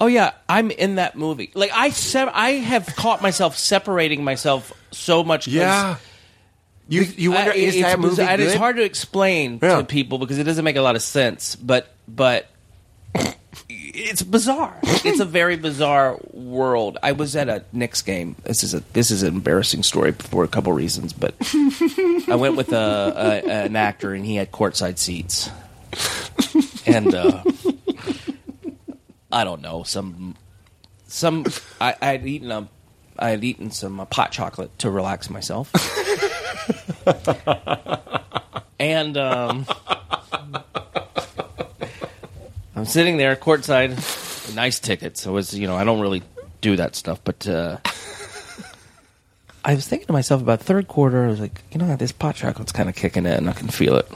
Speaker 5: Oh yeah, I'm in that movie. Like I, se- I have caught myself separating myself so much. 'cause
Speaker 4: Yeah. You you wonder
Speaker 5: I-
Speaker 4: is that movie good?
Speaker 5: it's hard to explain
Speaker 4: Yeah.
Speaker 5: to people because it doesn't make a lot of sense. But but it's bizarre. It's a very bizarre world. I was at a Knicks game. This is a this is an embarrassing story for a couple reasons, but I went with a, a an actor and he had courtside seats, and uh, I don't know some some I, I had eaten a I had eaten some uh, pot chocolate to relax myself, and um, I'm sitting there courtside, nice tickets. So it's you know I don't really do that stuff, but uh, I was thinking to myself about third quarter. I was like, you know, this pot chocolate's kind of kicking in. I can feel it.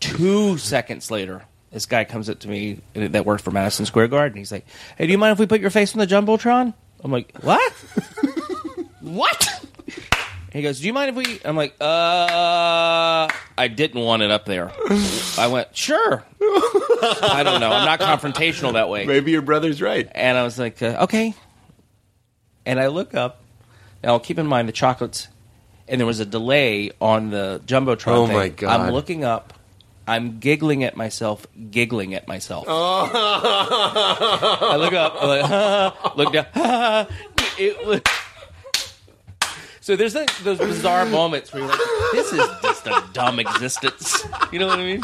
Speaker 5: Two seconds later, this guy comes up to me that worked for Madison Square Garden. He's like, "Hey, do you mind if we put your face on the jumbotron?" I'm like, "What? what?" He goes, "Do you mind if we?" I'm like, "Uh, I didn't want it up there." I went, "Sure." I don't know. I'm not confrontational that way.
Speaker 4: Maybe your brother's right.
Speaker 5: And I was like, uh, "Okay." And I look up. Now, keep in mind the chocolates, and there was a delay on the jumbotron.
Speaker 4: Oh,
Speaker 5: thing.
Speaker 4: my God.
Speaker 5: I'm looking up. I'm giggling at myself, giggling at myself.
Speaker 4: Oh.
Speaker 5: I look up, I'm like, "Ha," look down. it was. So there's like those bizarre moments where you're like, "This is just a dumb existence." You know what I mean?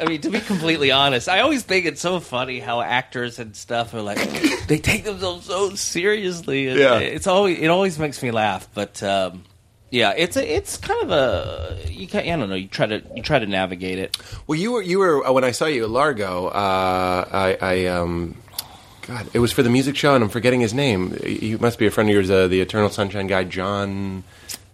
Speaker 5: I mean, to be completely honest, I always think it's so funny how actors and stuff are like they take themselves so seriously. And
Speaker 4: Yeah.
Speaker 5: it's always it always makes me laugh. But um, yeah, it's a it's kind of a you can I don't know. You try to you try to navigate it.
Speaker 4: Well, you were you were when I saw you at Largo. Uh, I, I um, God, it was for the music show, and I'm forgetting his name. You must be a friend of yours, uh, the Eternal Sunshine guy, John.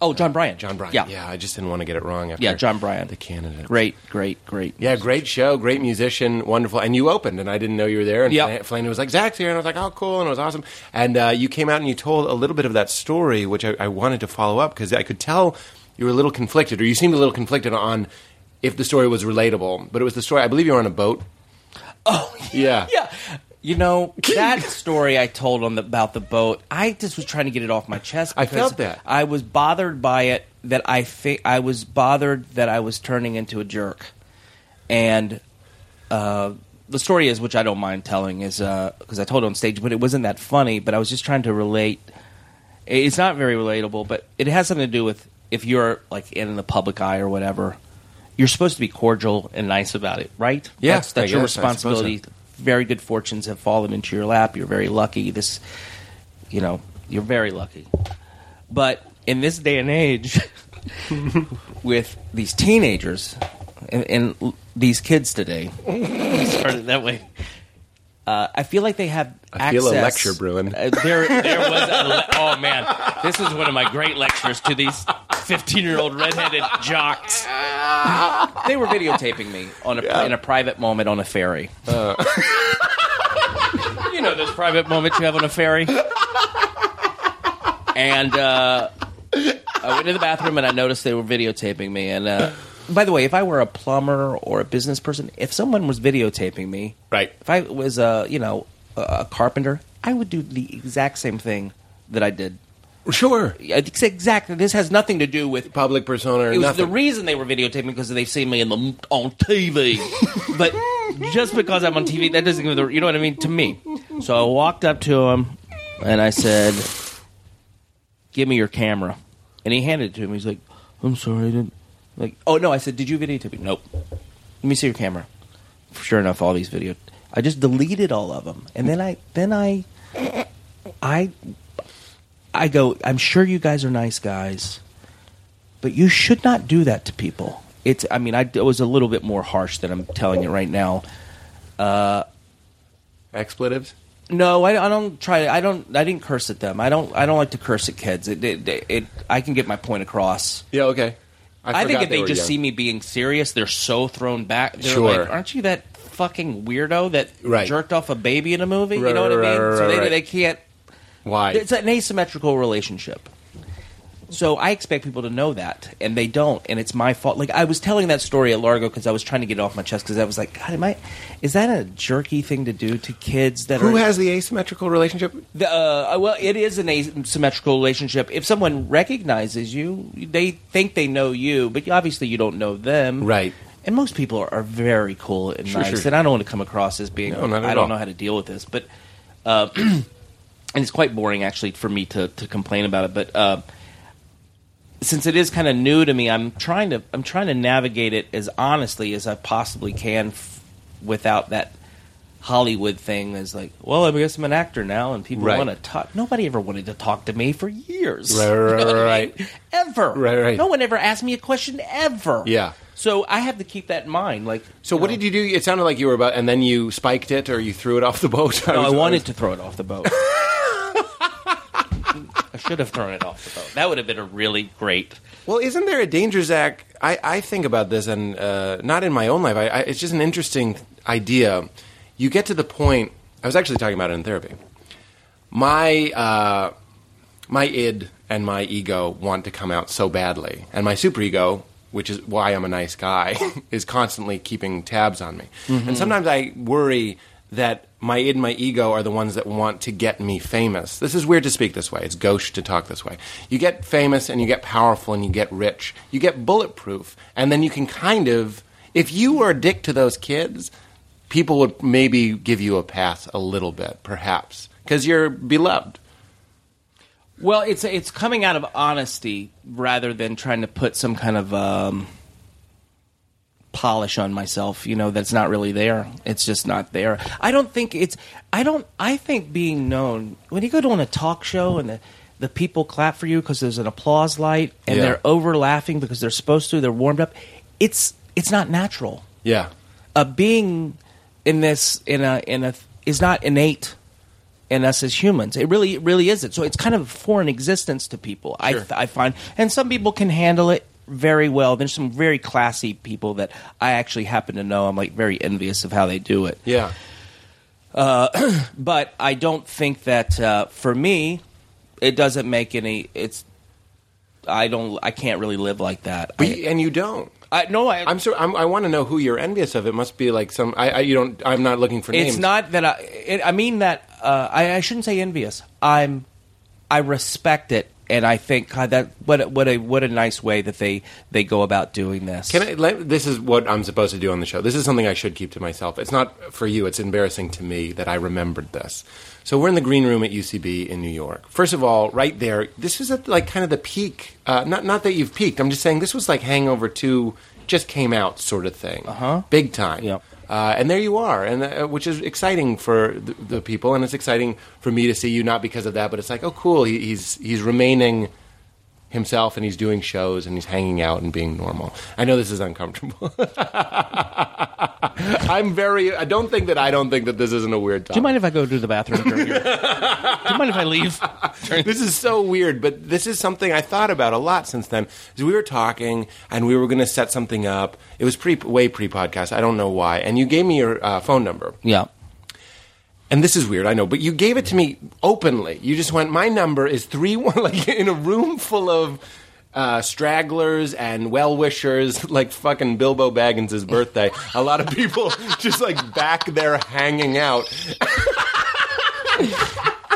Speaker 5: Oh, Jon Brion.
Speaker 4: Jon Brion.
Speaker 5: Yeah,
Speaker 4: yeah. I just didn't want to get it wrong. After
Speaker 5: Yeah, Jon Brion.
Speaker 4: the candidate.
Speaker 5: Great, great, great.
Speaker 4: Yeah, great show, great musician, wonderful. And you opened, and I didn't know you were there. And
Speaker 5: Yep.
Speaker 4: Was like, Zach's here. And I was like, oh, cool. And it was awesome. And uh, you came out and you told a little bit of that story, which I, I wanted to follow up because I could tell you were a little conflicted, or you seemed a little conflicted on if the story was relatable. But it was the story, I believe you were on a boat.
Speaker 5: Oh,
Speaker 4: Yeah.
Speaker 5: yeah. You know that story I told on the, about the boat. I just was trying to get it off my chest.
Speaker 4: I felt that.
Speaker 5: I was bothered by it. That I fi- I was bothered that I was turning into a jerk, and uh, the story is, which I don't mind telling, is because I told it on stage, but it wasn't that funny. But I was just trying to relate. It's not very relatable, but it has something to do with if you're like in the public eye or whatever. You're supposed to be cordial and nice about it, right?
Speaker 4: Yeah,
Speaker 5: that's, that's your responsibility very good fortunes have fallen into your lap. You're very lucky. This, you know, you're very lucky. But in this day and age, with these teenagers and, and these kids today, started that way. Uh, I feel like they have.
Speaker 4: I feel a lecture brewing.
Speaker 5: Uh, there, there was. A le- oh man, this is one of my great lectures to these fifteen-year-old redheaded jocks. They were videotaping me on a, in a private moment on a ferry.
Speaker 4: Uh.
Speaker 5: you know those private moments you have on a ferry. And uh, I went to the bathroom and I noticed they were videotaping me. And uh, by the way, if I were a plumber or a business person, if someone was videotaping me,
Speaker 4: Right.
Speaker 5: If I was a you know a, carpenter, I would do the exact same thing that I did.
Speaker 4: Sure.
Speaker 5: It's exactly. This has nothing to do with
Speaker 4: Public persona or
Speaker 5: it was
Speaker 4: nothing.
Speaker 5: the reason they were videotaping because they've seen me in the on TV. but just because I'm on TV, that doesn't give the you know what I mean to me. So I walked up to him and I said, "Give me your camera," and he handed it to him. He's like, "I'm sorry, I didn't." Like, oh no, I said, "Did you videotape me?" Nope. Let me see your camera. Sure enough, all these video. I just deleted all of them, and then I then I I I go. I'm sure you guys are nice guys but you should not do that to people. It's. I mean, I it was a little bit more harsh than I'm telling you right now.
Speaker 4: Uh, Expletives?
Speaker 5: No, I, I don't try. I don't. I didn't curse at them. I don't. I don't like to curse at kids. It. It. it, it I can get my point across.
Speaker 4: Yeah, okay.
Speaker 5: I, think if they,
Speaker 4: were
Speaker 5: just
Speaker 4: young.
Speaker 5: see me being serious, they're so thrown back. They're
Speaker 4: Sure.
Speaker 5: like, "Aren't you that fucking weirdo that
Speaker 4: Right.
Speaker 5: jerked off a baby in a movie?"
Speaker 4: Right,
Speaker 5: you know what I mean? so they, they can't.
Speaker 4: Why?
Speaker 5: It's an asymmetrical relationship. So I expect people to know that, and they don't, and it's my fault. Like I was telling that story at Largo because I was trying to get it off my chest because I was like, God, am I? Is that a jerky thing to do to kids that are
Speaker 4: Who
Speaker 5: are?
Speaker 4: has the asymmetrical relationship?
Speaker 5: The, uh, well, it is an asymmetrical relationship. If someone recognizes you, they think they know you, but obviously you don't know them,
Speaker 4: Right.
Speaker 5: And most people are, are very cool and
Speaker 4: Sure,
Speaker 5: nice,
Speaker 4: sure.
Speaker 5: and I don't want to come across as being
Speaker 4: No, not at
Speaker 5: I don't
Speaker 4: all.
Speaker 5: know how to deal with this, but uh, and it's quite boring actually for me to, to complain about it. But uh, since it is kind of new to me, I'm trying to I'm trying to navigate it as honestly as I possibly can f- without that Hollywood thing. Is like, well, I guess I'm an actor now, and people
Speaker 4: Right.
Speaker 5: want to talk. Nobody ever wanted to talk to me for years,
Speaker 4: Right, right,
Speaker 5: You know
Speaker 4: right,
Speaker 5: what I
Speaker 4: right.
Speaker 5: mean? Ever,
Speaker 4: Right, right.
Speaker 5: No one ever asked me a question ever.
Speaker 4: Yeah.
Speaker 5: So I have to keep that in mind. Like,
Speaker 4: So what did you do? It sounded like you were about, and then you spiked it, or you threw it off the boat.
Speaker 5: No, I
Speaker 4: was-
Speaker 5: wanted to throw it off the boat. I should have thrown it off the boat. That would have been a really great.
Speaker 4: Well, isn't there a danger, Zach? I, I think about this, and uh, not in my own life. I, I, it's just an interesting idea. You get to the point. I was actually talking about it in therapy. My uh, my id and my ego want to come out so badly, and my superego, which is why I'm a nice guy, is constantly keeping tabs on me. And sometimes I worry that my id and my ego are the ones that want to get me famous. This is weird to speak this way. It's gauche to talk this way. You get famous and you get powerful and you get rich. You get bulletproof, and then you can kind of, if you were a dick to those kids, people would maybe give you a pass a little bit, perhaps, because you're beloved.
Speaker 5: Well, it's it's coming out of honesty rather than trying to put some kind of um, polish on myself. You know, that's not really there. It's just not there. I don't think it's. I don't. I think being known when you go to on a talk show and the the people clap for you because there's an applause light and
Speaker 4: Yeah.
Speaker 5: they're over laughing because they're supposed to. They're warmed up. It's it's not natural.
Speaker 4: Yeah.
Speaker 5: a being in this in a in a is not innate in us as humans. It really it really isn't. So it's kind of a foreign existence to people. I
Speaker 4: Sure.
Speaker 5: I find, and some people can handle it very well. There's some very classy people that I actually happen to know. I'm like very envious of how they do it.
Speaker 4: Yeah.
Speaker 5: But I don't think that uh, for me, it doesn't make any. It's I don't. I can't really live like that.
Speaker 4: But
Speaker 5: I,
Speaker 4: you, and you don't.
Speaker 5: I, no, I,
Speaker 4: I'm so I'm, I want to know who you're envious of. It must be like some. I, I you don't. I'm not looking for names.
Speaker 5: It's not that I. It, I mean that uh, I, I shouldn't say envious. I'm. I respect it, and I think God, that what a, what a what a nice way that they they go about doing this.
Speaker 4: Can I? Let, this is what I'm supposed to do on the show. This is something I should keep to myself. It's not for you. It's embarrassing to me that I remembered this. So we're in the green room at UCB in New York. First of all, right there, this was at like kind of the peak. Uh, not not that you've peaked. I'm just saying this was like Hangover Two just came out sort of thing. Uh
Speaker 5: Uh-huh.
Speaker 4: Big time.
Speaker 5: Yep.
Speaker 4: Uh, and there you are, and uh, which is exciting for the, the people, and it's exciting for me to see you. Not because of that, but it's like, oh, cool. He, he's he's remaining himself and he's doing shows and he's hanging out and being normal. I know this is uncomfortable. I'm very. I don't think that I don't think that this isn't a weird topic.
Speaker 5: Do you mind if I go to the bathroom? during your- Do you mind if I leave?
Speaker 4: this is so weird, but this is something I thought about a lot since then. Is we were talking and we were going to set something up. It was pre, way pre podcast. I don't know why. And you gave me your uh, phone number.
Speaker 5: Yeah.
Speaker 4: And this is weird, I know, but you gave it to me openly. You just went, my number is three one, like in a room full of uh, stragglers and well wishers, like fucking Bilbo Baggins' birthday. A lot of people just like back there hanging out.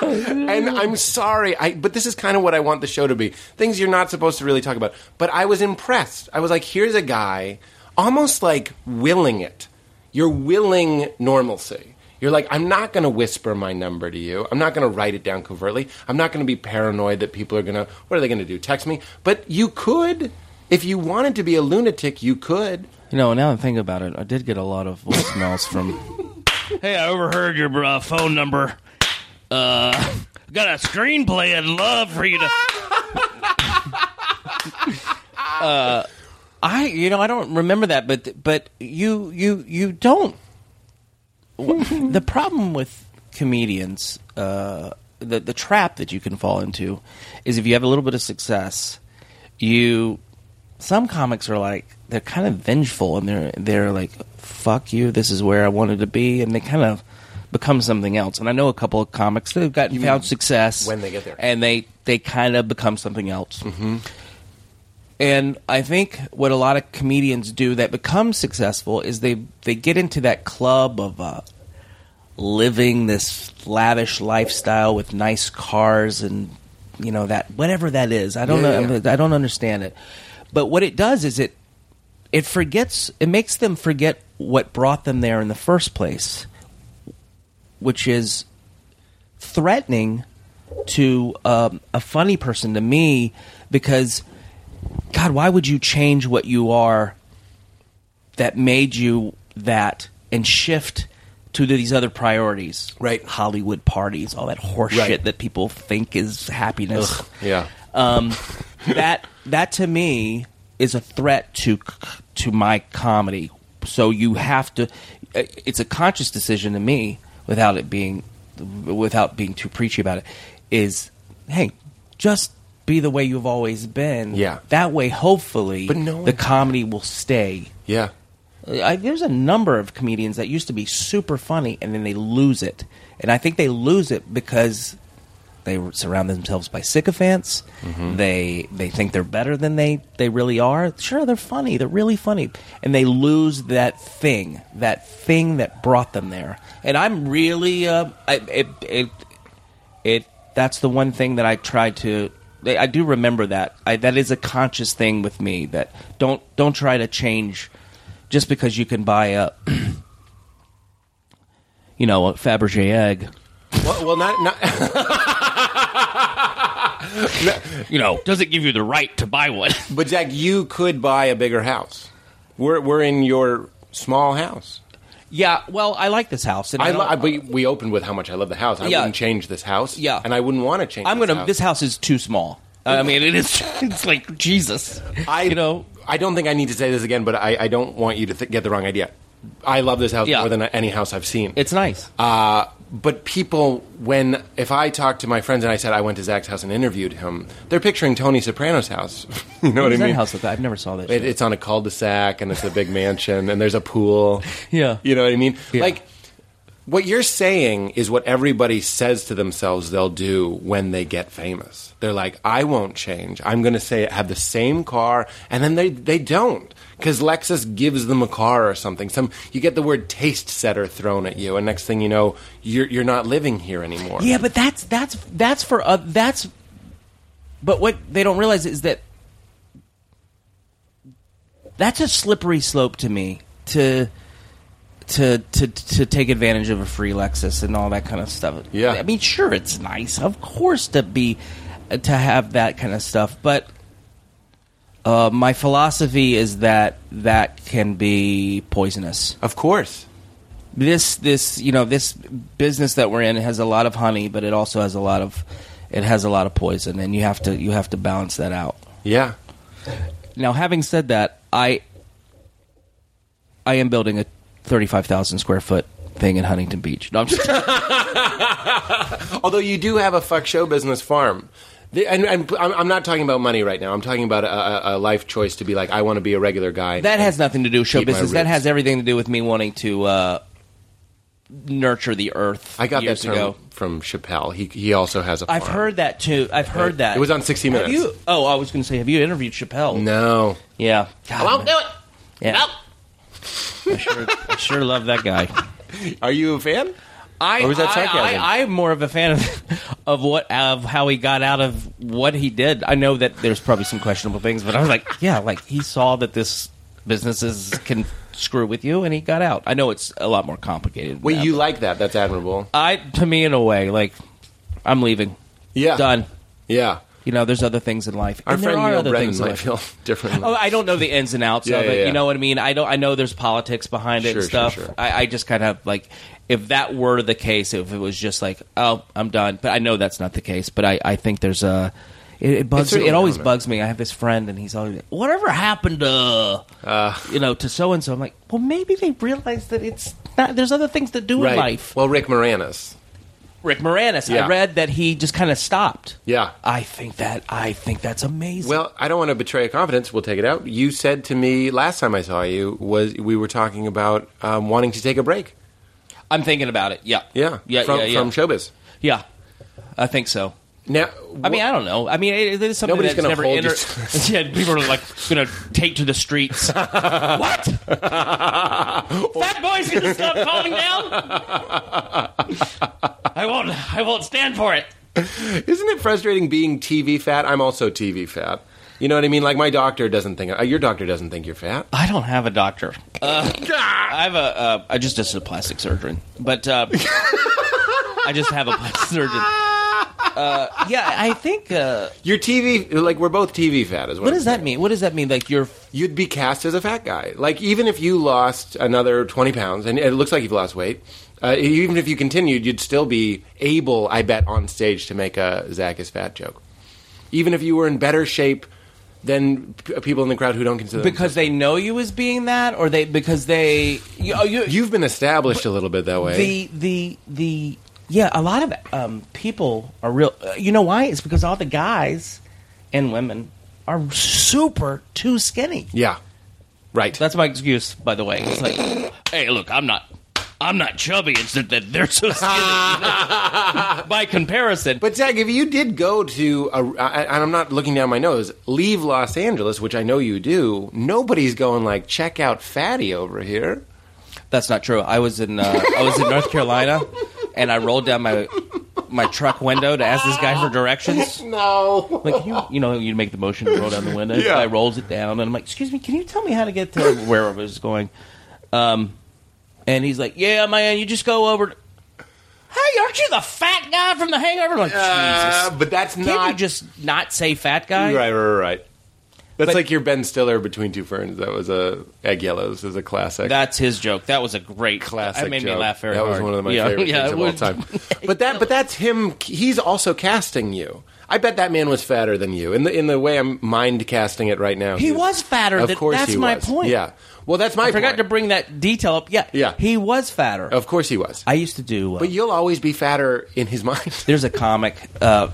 Speaker 4: and I'm sorry, I but this is kind of what I want the show to be. Things you're not supposed to really talk about. But I was impressed. I was like, here's a guy almost like willing it. You're willing normalcy. You're like, I'm not going to whisper my number to you. I'm not going to write it down covertly. I'm not going to be paranoid that people are going to, what are they going to do? Text me? But you could, if you wanted to be a lunatic, you could.
Speaker 5: You know, now I'm thinking about it, I did get a lot of voicemails from. hey, I overheard your uh, phone number. Uh, got a screenplay I'd love for you to. uh, I, you know, I don't remember that, but but you you you don't. The problem with comedians, uh, the the trap that you can fall into, is if you have a little bit of success, you some comics are like they're kind of vengeful and they're they're like fuck you this is where I wanted to be and they kind of become something else and I know a couple of comics that have gotten found success
Speaker 4: when they get there.
Speaker 5: and they they kind of become something else mm-hmm. And I think what a lot of comedians do that become successful is they they get into that club of uh, living this lavish lifestyle with nice cars and you know that whatever that is i don't
Speaker 4: Yeah,
Speaker 5: know
Speaker 4: yeah.
Speaker 5: i don't understand it but what it does is it it forgets it makes them forget what brought them there in the first place which is threatening to um, a funny person to me because god why would you change what you are that made you that and shift to these other priorities
Speaker 4: Right.
Speaker 5: hollywood parties all that horse
Speaker 4: Right.
Speaker 5: shit that people think is happiness
Speaker 4: Yeah.
Speaker 5: um, that that to me is a threat to to my comedy. So you have to. It's a conscious decision to me, without it being, without being too preachy about it. Is hey, just be the way you've always been.
Speaker 4: Yeah.
Speaker 5: That way, hopefully,
Speaker 4: But no
Speaker 5: the comedy will stay.
Speaker 4: Yeah.
Speaker 5: I, there's a number of comedians that used to be super funny and then they lose it, and I think they lose it because they surround themselves by sycophants. They they think they're better than they they really are. Sure, they're funny. They're really funny, and they lose that thing, that thing that brought them there. And I'm really uh, I, it it it that's the one thing that I try to. I I do remember that. I, that is a conscious thing with me. That don't don't try to change just because you can buy a you know a Fabergé egg.
Speaker 4: Well, well not, not
Speaker 5: You know, doesn't give you the right to buy one.
Speaker 4: But Zach, you could buy a bigger house. We're we're in your small house.
Speaker 5: Yeah, well, I like this house, and I,
Speaker 4: I, lo- we, we opened with how much I love the house. I
Speaker 5: Yeah.
Speaker 4: wouldn't change this house.
Speaker 5: Yeah.
Speaker 4: and I wouldn't want to change.
Speaker 5: I'm
Speaker 4: this
Speaker 5: gonna.
Speaker 4: House.
Speaker 5: This house is too small. I mean, it is. It's like Jesus.
Speaker 4: I
Speaker 5: you know.
Speaker 4: I don't think I need to say this again, but I, I don't want you to th- get the wrong idea. I love this house
Speaker 5: Yeah.
Speaker 4: more than any house I've seen.
Speaker 5: It's nice.
Speaker 4: Uh, but people, when if I talk to my friends and I said I went to Zach's house and interviewed him, they're picturing Tony Soprano's house. you know what I
Speaker 5: that
Speaker 4: mean?
Speaker 5: house look? I've never saw that.
Speaker 4: It,
Speaker 5: shit.
Speaker 4: it's on a cul-de-sac and it's a big mansion and there's a pool.
Speaker 5: Yeah.
Speaker 4: You know what I mean?
Speaker 5: Yeah.
Speaker 4: Like what you're saying is what everybody says to themselves they'll do when they get famous. They're like, I won't change. I'm going to say have the same car, and then they they don't because Lexus gives them a car or something. Some you get the word taste setter thrown at you, and next thing you know, you're you're not living here anymore.
Speaker 5: Yeah, but that's that's that's for uh, that's. But what they don't realize is that that's a slippery slope to me to to to to take advantage of a free Lexus and all that kind of stuff.
Speaker 4: Yeah.
Speaker 5: I mean, sure, it's nice, of course, to be to have that kind of stuff, but. Uh, my philosophy is that that can be poisonous
Speaker 4: Of course.
Speaker 5: this this you know this business that we're in has a lot of honey, but it also has a lot of it has a lot of poison, and you have to you have to balance that out.
Speaker 4: Yeah.
Speaker 5: Now, having said that, I I am building a thirty-five thousand square foot thing in Huntington Beach. No, I'm just,
Speaker 4: Although you do have a fuck show business farm. The- And, and I'm I'm not talking about money right now. I'm talking about a, a, a life choice to be like, I want to be a regular guy.
Speaker 5: that has nothing to do with show
Speaker 4: Keep my
Speaker 5: business. That
Speaker 4: roots.
Speaker 5: has everything to do with me wanting to uh, nurture the earth.
Speaker 4: I got that
Speaker 5: years
Speaker 4: term
Speaker 5: ago.
Speaker 4: from Chappelle. He he also has a.
Speaker 5: I've
Speaker 4: farm.
Speaker 5: heard that too. I've heard that.
Speaker 4: It was on 60 Minutes.
Speaker 5: Have you? Oh, I was going to say, have you interviewed Chappelle?
Speaker 4: No.
Speaker 5: Yeah. God,
Speaker 4: I won't
Speaker 5: man.
Speaker 4: do it.
Speaker 5: Yeah. I sure, I sure love that guy.
Speaker 4: Are you a fan?
Speaker 5: I,
Speaker 4: Or was that sarcasm?
Speaker 5: I, am more of a fan of, of what of how he got out of what he did. I know that there's probably some questionable things, but I was like, yeah, like he saw that this businesses can screw with you, and he got out. I know it's a lot more complicated.
Speaker 4: Wait,
Speaker 5: that,
Speaker 4: you like that? That's admirable.
Speaker 5: I to me in a way, like I'm leaving.
Speaker 4: Yeah.
Speaker 5: Done.
Speaker 4: Yeah.
Speaker 5: You know, there's other things in life.
Speaker 4: Our
Speaker 5: and there
Speaker 4: friend
Speaker 5: are
Speaker 4: Neal
Speaker 5: other
Speaker 4: Brennan
Speaker 5: things in
Speaker 4: might
Speaker 5: life.
Speaker 4: feel differently.
Speaker 5: Oh, I don't know the ins and outs
Speaker 4: Yeah,
Speaker 5: of
Speaker 4: yeah,
Speaker 5: it.
Speaker 4: yeah.
Speaker 5: You know what I mean? I don't. I know there's politics behind it
Speaker 4: Sure,
Speaker 5: and
Speaker 4: sure,
Speaker 5: stuff.
Speaker 4: sure.
Speaker 5: I, I just kind of like if that were the case, if it was just like, oh, I'm done. But I know that's not the case. But I, I think there's a. It, it bugs
Speaker 4: certainly
Speaker 5: It always
Speaker 4: not.
Speaker 5: bugs me. I have this friend, and he's always like, whatever happened to,
Speaker 4: Uh.
Speaker 5: you know, to so and so. I'm like, well, maybe they realize that it's not. There's other things to do in life.
Speaker 4: Well, Rick Moranis.
Speaker 5: Rick Moranis.
Speaker 4: Yeah.
Speaker 5: I read that he just kind of stopped.
Speaker 4: Yeah.
Speaker 5: I think that. I think that's amazing.
Speaker 4: Well, I don't want to betray a confidence. We'll take it out. You said to me last time I saw you was we were talking about um, wanting to take a break.
Speaker 5: I'm thinking about it. Yeah.
Speaker 4: Yeah.
Speaker 5: Yeah.
Speaker 4: From,
Speaker 5: yeah. Yeah.
Speaker 4: from showbiz.
Speaker 5: Yeah, I think so.
Speaker 4: Now,
Speaker 5: I mean, I don't know. I mean, it, it is something
Speaker 4: Nobody's
Speaker 5: that's
Speaker 4: gonna
Speaker 5: never
Speaker 4: hold
Speaker 5: entered. yeah, people are like going to take to the streets. what? Fat boy's going to stop calming down? I won't. I won't stand for it.
Speaker 4: Isn't it frustrating being TV fat? I'm also TV fat. You know what I mean? Like my doctor doesn't think uh, your doctor doesn't think you're fat.
Speaker 5: I don't have a doctor. Uh, I have a. Uh, I just did a plastic surgeon, but uh, I just have a plastic surgeon. Uh, yeah, I think. Uh,
Speaker 4: You're TV like we're both TV fat as well.
Speaker 5: what does that mean? What does that mean? Like you're
Speaker 4: You'd be cast as a fat guy. Like even if you lost another 20 pounds, and it looks like you've lost weight. Uh, even if you continued, you'd still be able, I bet, on stage to make a Zach is fat joke. Even if you were in better shape than p- people in the crowd who don't consider
Speaker 5: because they know you as being that, or they because they you, oh, you,
Speaker 4: You've been established a little bit that way.
Speaker 5: the the the yeah a lot of um, people are real uh, you know why? It's because all the guys and women are super too skinny.
Speaker 4: Yeah, right.
Speaker 5: that's my excuse by the way. It's like hey look i'm not i'm not chubby. It's that that they're so skinny you know? by comparison.
Speaker 4: But Zach, if you did go to, a, I, and I'm not looking down my nose, leave Los Angeles, which I know you do, nobody's going like, check out Fatty over here.
Speaker 5: that's not true. I was in uh, i was in north carolina and i rolled down my my truck window to ask this guy for directions
Speaker 4: No.
Speaker 5: like you, you know, you make the motion to roll down the window.
Speaker 4: Yeah.
Speaker 5: I rolls it down, and I'm like, "Excuse me, can you tell me how to get to where I was going?" Um, and he's like, "Yeah, man, you just go over." To- hey, aren't you the fat guy from The Hangover? I'm like,
Speaker 4: Uh,
Speaker 5: Jesus,
Speaker 4: but that's
Speaker 5: can't
Speaker 4: not
Speaker 5: you just not say fat guy?
Speaker 4: right, right, right. That's
Speaker 5: But-
Speaker 4: like your Ben Stiller between two ferns. That was a Egg Yellows is a classic.
Speaker 5: That's his joke. That was a great
Speaker 4: classic
Speaker 5: That made
Speaker 4: joke.
Speaker 5: me laugh very
Speaker 4: That was one of my
Speaker 5: yeah,
Speaker 4: favorite
Speaker 5: yeah,
Speaker 4: things of all time. but that, but that's him. He's also casting you. I bet that man was fatter than you. In the in the way I'm mind casting it right now,
Speaker 5: He was fatter
Speaker 4: Of
Speaker 5: than-
Speaker 4: course,
Speaker 5: that's
Speaker 4: he
Speaker 5: my
Speaker 4: was.
Speaker 5: point.
Speaker 4: Yeah. Well, that's my
Speaker 5: I forgot
Speaker 4: point.
Speaker 5: to bring that detail up. Yeah,
Speaker 4: Yeah.
Speaker 5: he was fatter.
Speaker 4: Of course, he was.
Speaker 5: I used to do. Uh,
Speaker 4: But you'll always be fatter in his mind.
Speaker 5: There's a comic uh,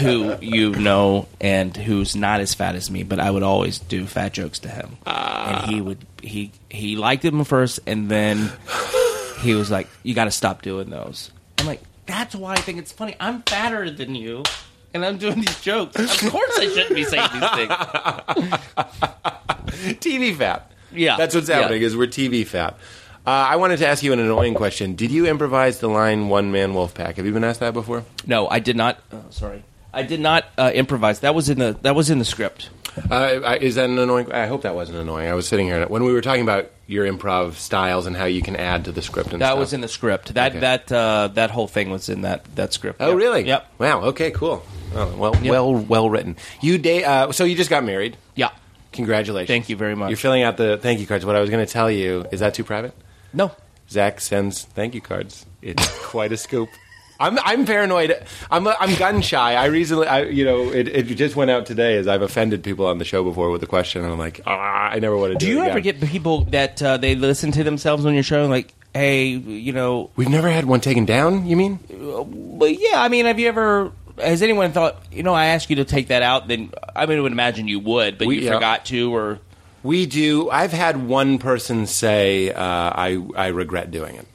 Speaker 5: who you know and who's not as fat as me, but I would always do fat jokes to him, and he would he he liked them first, and then he was like, "You got to stop doing those." I'm like, "That's why I think it's funny. I'm fatter than you." And I'm doing these jokes. Of course, I shouldn't be saying these things.
Speaker 4: TV fat.
Speaker 5: Yeah.
Speaker 4: That's what's
Speaker 5: Yeah.
Speaker 4: happening. Is we're TV fat. Uh, I wanted to ask you an annoying question. Did you improvise the line "one man wolf pack"? Have you been asked that before?
Speaker 5: No, I did not. Oh, sorry, I did not uh, improvise. That was in the that was in the script.
Speaker 4: Uh, I- is that an annoying? I hope that wasn't annoying. I was sitting here when we were talking about your improv styles and how you can add to the script. And
Speaker 5: That
Speaker 4: stuff.
Speaker 5: was in the script. That
Speaker 4: Okay.
Speaker 5: that uh, that whole thing was in that that script.
Speaker 4: Oh,
Speaker 5: Yep.
Speaker 4: really?
Speaker 5: Yep.
Speaker 4: Wow. Okay. Cool. Oh, well, well, well written. You da- uh, so you just got married.
Speaker 5: Yeah.
Speaker 4: Congratulations.
Speaker 5: Thank you very much.
Speaker 4: You're filling out the thank you cards. What I was going to tell you is that too private.
Speaker 5: No.
Speaker 4: Zach sends thank you cards. It's quite a scoop. I'm I'm paranoid. I'm I'm gun shy. I recently, I you know, it, it just went out today as I've offended people on the show before with a question, and I'm like, ah, I never want to do.
Speaker 5: Do you
Speaker 4: it
Speaker 5: ever
Speaker 4: again.
Speaker 5: get people that uh, they listen to themselves on your show, like, hey, you know,
Speaker 4: We've never had one taken down. You mean?
Speaker 5: well, yeah. I mean, have you ever? Has anyone thought, you know, I asked you to take that out? Then I mean, I would imagine you would, but
Speaker 4: We-
Speaker 5: you
Speaker 4: yeah.
Speaker 5: forgot to, or
Speaker 4: We do. I've had one person say, uh, "I I regret doing it,"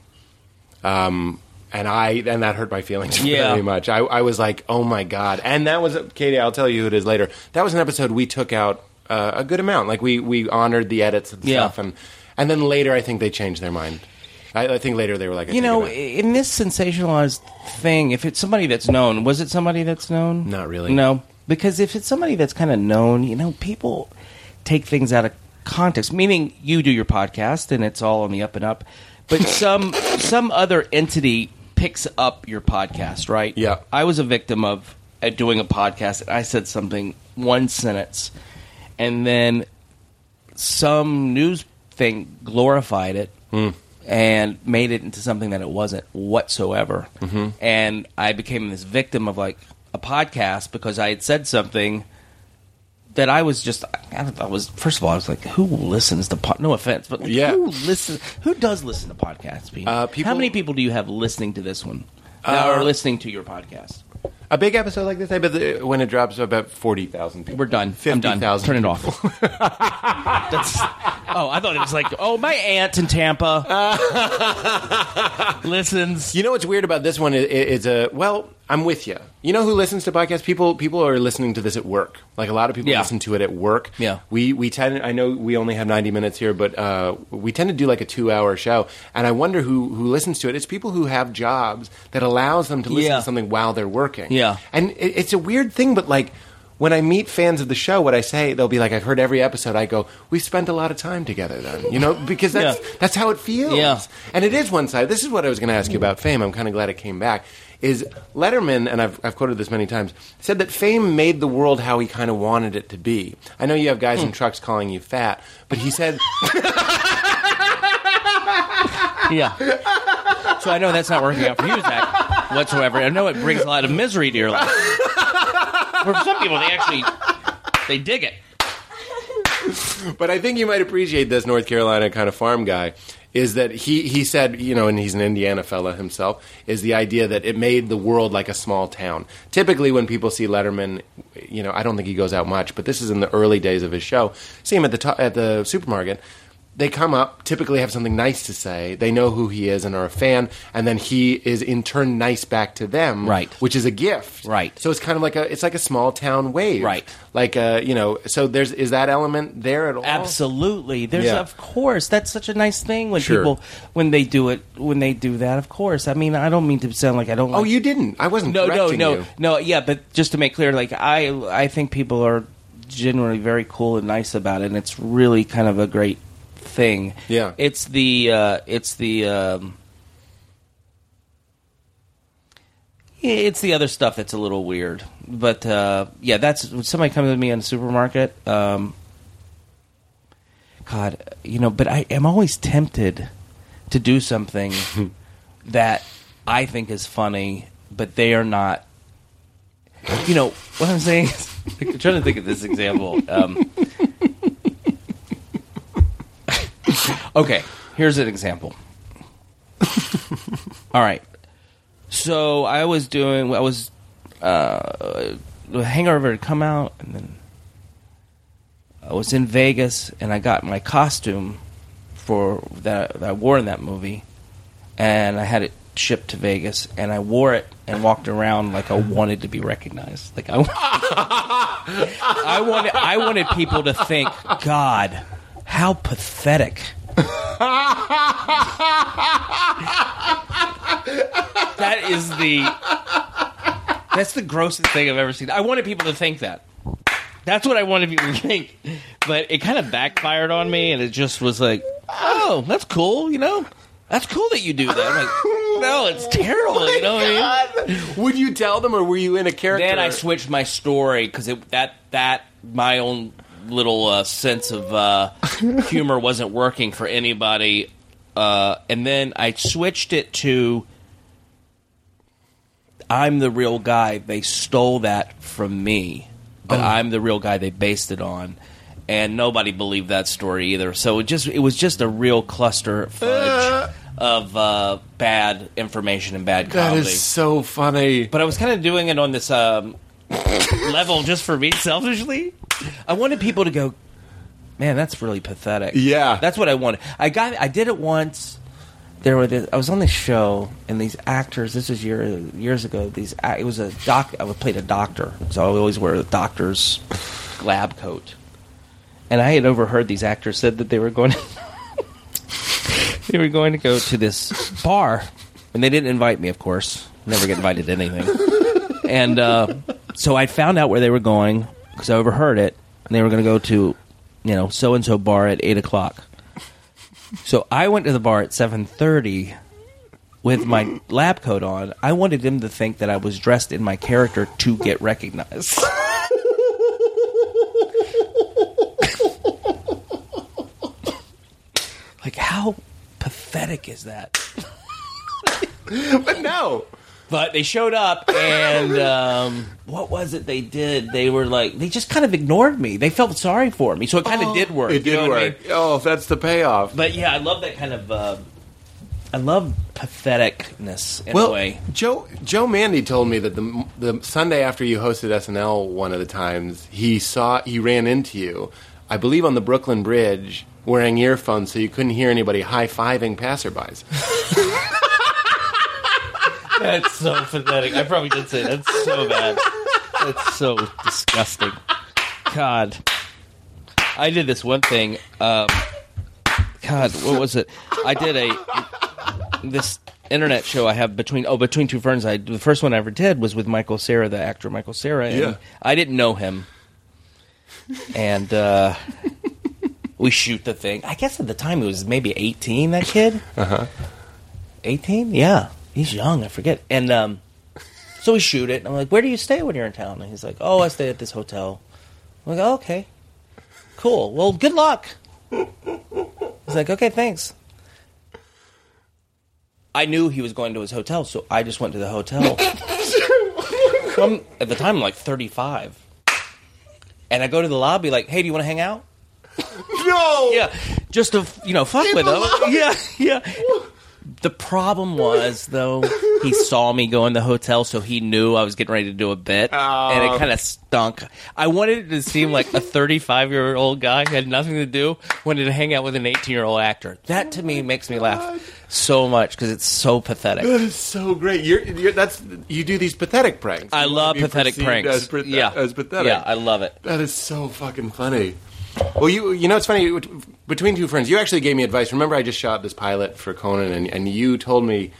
Speaker 4: um, and I and that hurt my feelings
Speaker 5: Yeah.
Speaker 4: very much. I, I was like, "Oh my god!" And that was Katie. I'll tell you who it is later. That was an episode we took out uh, a good amount. Like we we honored the edits and
Speaker 5: Yeah.
Speaker 4: stuff, and and then later I think they changed their mind. I, I think later they were like, I
Speaker 5: you know, in this sensationalized thing, if it's somebody that's known, was it somebody that's known?
Speaker 4: Not really.
Speaker 5: No, because if it's somebody that's kind of known, you know, people take things out of context. Meaning, you do your podcast and it's all on the up and up, but some some other entity picks up your podcast, right?
Speaker 4: Yeah.
Speaker 5: I was a victim of uh, doing a podcast, and I said something one sentence, and then some news thing glorified it and made it into something that it wasn't whatsoever. Mm-hmm. And I became this victim of like a podcast because I had said something that I was just I, I was first of all I was like who listens to pod no offense but
Speaker 4: Yeah.
Speaker 5: who listens who does listen to podcasts Pete?
Speaker 4: Uh, people-
Speaker 5: how many people do you have listening to this one that are listening to your podcast
Speaker 4: a big episode like this, I bet the, when it drops, about forty thousand people.
Speaker 5: we're done I'm done
Speaker 4: thousand.
Speaker 5: turn it off That's, oh I thought it was like oh my aunt in Tampa listens
Speaker 4: You know what's weird about this one? It's a well. I'm with you. You know who listens to podcasts? People people are listening to this at work. Like a lot of people
Speaker 5: Yeah.
Speaker 4: listen to it at work.
Speaker 5: Yeah.
Speaker 4: We we tend. I know we only have 90 minutes here, but uh, we tend to do like a two hour show. And I wonder who who listens to it. It's people who have jobs that allows them to listen
Speaker 5: Yeah.
Speaker 4: to something while they're working.
Speaker 5: Yeah.
Speaker 4: And it, it's a weird thing, but like. When I meet fans of the show, what I say, they'll be like, "I've heard every episode." I go, "We spent a lot of time together, then." You know, because that's
Speaker 5: Yeah.
Speaker 4: that's how it feels.
Speaker 5: Yeah.
Speaker 4: And it is one side. This is what I was going to ask you about fame. I'm kind of glad it came back. Is Letterman, and I've, I've quoted this many times, said that fame made the world how he kind of wanted it to be. I know you have guys in hmm. trucks calling you fat, but he said,
Speaker 5: Yeah. So I know that's not working out for you, Zach, whatsoever. I know it brings a lot of misery to your life. For some people, they actually they dig it.
Speaker 4: but I think you might appreciate this North Carolina kind of farm guy. Is that he, he said, you know, and he's an Indiana fella himself, is the idea that it made the world like a small town. Typically, when people see Letterman, you know, I don't think he goes out much, but this is in the early days of his show. See him at the, to- at the supermarket. They come up, typically have something nice to say. They know who he is and are a fan, and then he is in turn nice back to them,
Speaker 5: Right.
Speaker 4: Which is a gift,
Speaker 5: Right.
Speaker 4: So it's kind of like a it's like a small town wave,
Speaker 5: Right.
Speaker 4: Like uh, you know, so there's is that element there at all?
Speaker 5: Absolutely. There's
Speaker 4: Yeah.
Speaker 5: of course that's such a nice thing when
Speaker 4: Sure.
Speaker 5: people when they do it when they do that. Of course. I mean, I don't mean to sound like I don't.
Speaker 4: Oh,
Speaker 5: like-
Speaker 4: you didn't. I wasn't.
Speaker 5: No, no, no,
Speaker 4: you.
Speaker 5: no. Yeah, but just to make clear, like I, I think people are generally very cool and nice about it, and it's really kind of a great thing.
Speaker 4: Yeah.
Speaker 5: it's the, uh, it's the, um, it's the other stuff that's a little weird. But uh, yeah, that's when somebody comes to me in the supermarket. Um, God, you know, but I am always tempted to do something that I think is funny, but they are not. You know what I'm saying? I'm trying to think of this example. Um, okay, here's an example. All right, so I was doing. I was uh, the Hangover had come out, and then I was in Vegas, and I got my costume for that, that I wore in that movie, and I had it shipped to Vegas, and I wore it and walked around like I wanted to be recognized. Like I, I wanted, I wanted people to think, God, how pathetic. that is the that's the grossest thing I've ever seen. I wanted people to think that. That's what I wanted people to think. But it kind of backfired on me, and it just was like, oh, that's cool, you know? That's cool that you do that. I'm like, no, it's oh terrible, you know what I mean?
Speaker 4: Would you tell them, or were you in a character?
Speaker 5: Then I switched my story because that that my own little uh, sense of uh, humor wasn't working for anybody, uh, and then I switched it to I'm the real guy. They stole that from me, but
Speaker 4: Oh.
Speaker 5: I'm the real guy they based it on. And nobody believed that story either. So it just it was just a real cluster fudge of uh, bad information and bad
Speaker 4: That
Speaker 5: comedy.
Speaker 4: is so funny.
Speaker 5: but I was kind of doing it on this um, level just for me selfishly. I wanted people to go, man, that's really pathetic.
Speaker 4: Yeah.
Speaker 5: that's what I wanted. I got, I did it once. There were, this, I was on this show, and these actors. This was year, years ago. These, it was a doc. I played a doctor, so I would always wear a doctor's lab coat. And I had overheard these actors said that they were going. To, they were going to go to this bar, and they didn't invite me. Of course, never get invited to anything. and uh, so I found out where they were going because I overheard it, and they were going to go to, you know, so and so bar at eight o'clock. So I went to the bar at seven thirty with my lab coat on. I wanted them to think that I was dressed in my character to get recognized. like how pathetic is that?
Speaker 4: But no.
Speaker 5: But they showed up, and um, what was it they did? They were like, they just kind of ignored me. They felt sorry for me, so it kind of did work.
Speaker 4: Oh, It
Speaker 5: you
Speaker 4: did
Speaker 5: what I
Speaker 4: work.
Speaker 5: mean?
Speaker 4: Oh, that's the payoff.
Speaker 5: But yeah, I love that kind of. Uh, I love patheticness in
Speaker 4: well,
Speaker 5: a way.
Speaker 4: Joe Joe Mande told me that the the Sunday after you hosted SNL one of the times, he saw he ran into you, I believe on the Brooklyn Bridge, wearing earphones so you couldn't hear anybody high fiving passerbys.
Speaker 5: That's so pathetic. I probably did say that. that's so bad. That's so disgusting. God, I did this one thing. Um, God, what was it? I did a this internet show I have between oh between two ferns. I the first one I ever did was with Michael Cera, the actor Michael Cera. And
Speaker 4: Yeah.
Speaker 5: I didn't know him, and uh, we shoot the thing. I guess at the time he was maybe eighteen. That kid. Uh huh. Eighteen? Yeah, he's young. I forget. And um, so we shoot it. And I'm like, "Where do you stay when you're in town?" And he's like, "Oh, I stay at this hotel." I'm like, oh, "Okay, cool. Well, good luck." He's like, "Okay, thanks." I knew he was going to his hotel, so I just went to the hotel. I'm, at the time, I'm like 35. And I go to the lobby, like, hey, do you want to hang out?
Speaker 4: No.
Speaker 5: Yeah, just to, you know, fuck
Speaker 4: In
Speaker 5: with
Speaker 4: the
Speaker 5: him.
Speaker 4: lobby?
Speaker 5: Yeah, yeah. The problem was, though, he saw me go in the hotel, so he knew I was getting ready to do a bit, and it oh. kind of stunk. I wanted it to seem like a 35 year old guy who had nothing to do, wanted to hang out with an 18 year old actor. That to me oh makes me laugh so much because it's so pathetic.
Speaker 4: That is so great. You're, you're that's you do these pathetic pranks.
Speaker 5: I
Speaker 4: You wanna
Speaker 5: love
Speaker 4: be
Speaker 5: pathetic
Speaker 4: perceived
Speaker 5: pranks.
Speaker 4: As,
Speaker 5: yeah,
Speaker 4: as pathetic.
Speaker 5: Yeah, I love it.
Speaker 4: That is so fucking funny. Well, you you know it's funny between two friends. You actually gave me advice. Remember, I just shot this pilot for Conan, and, and you told me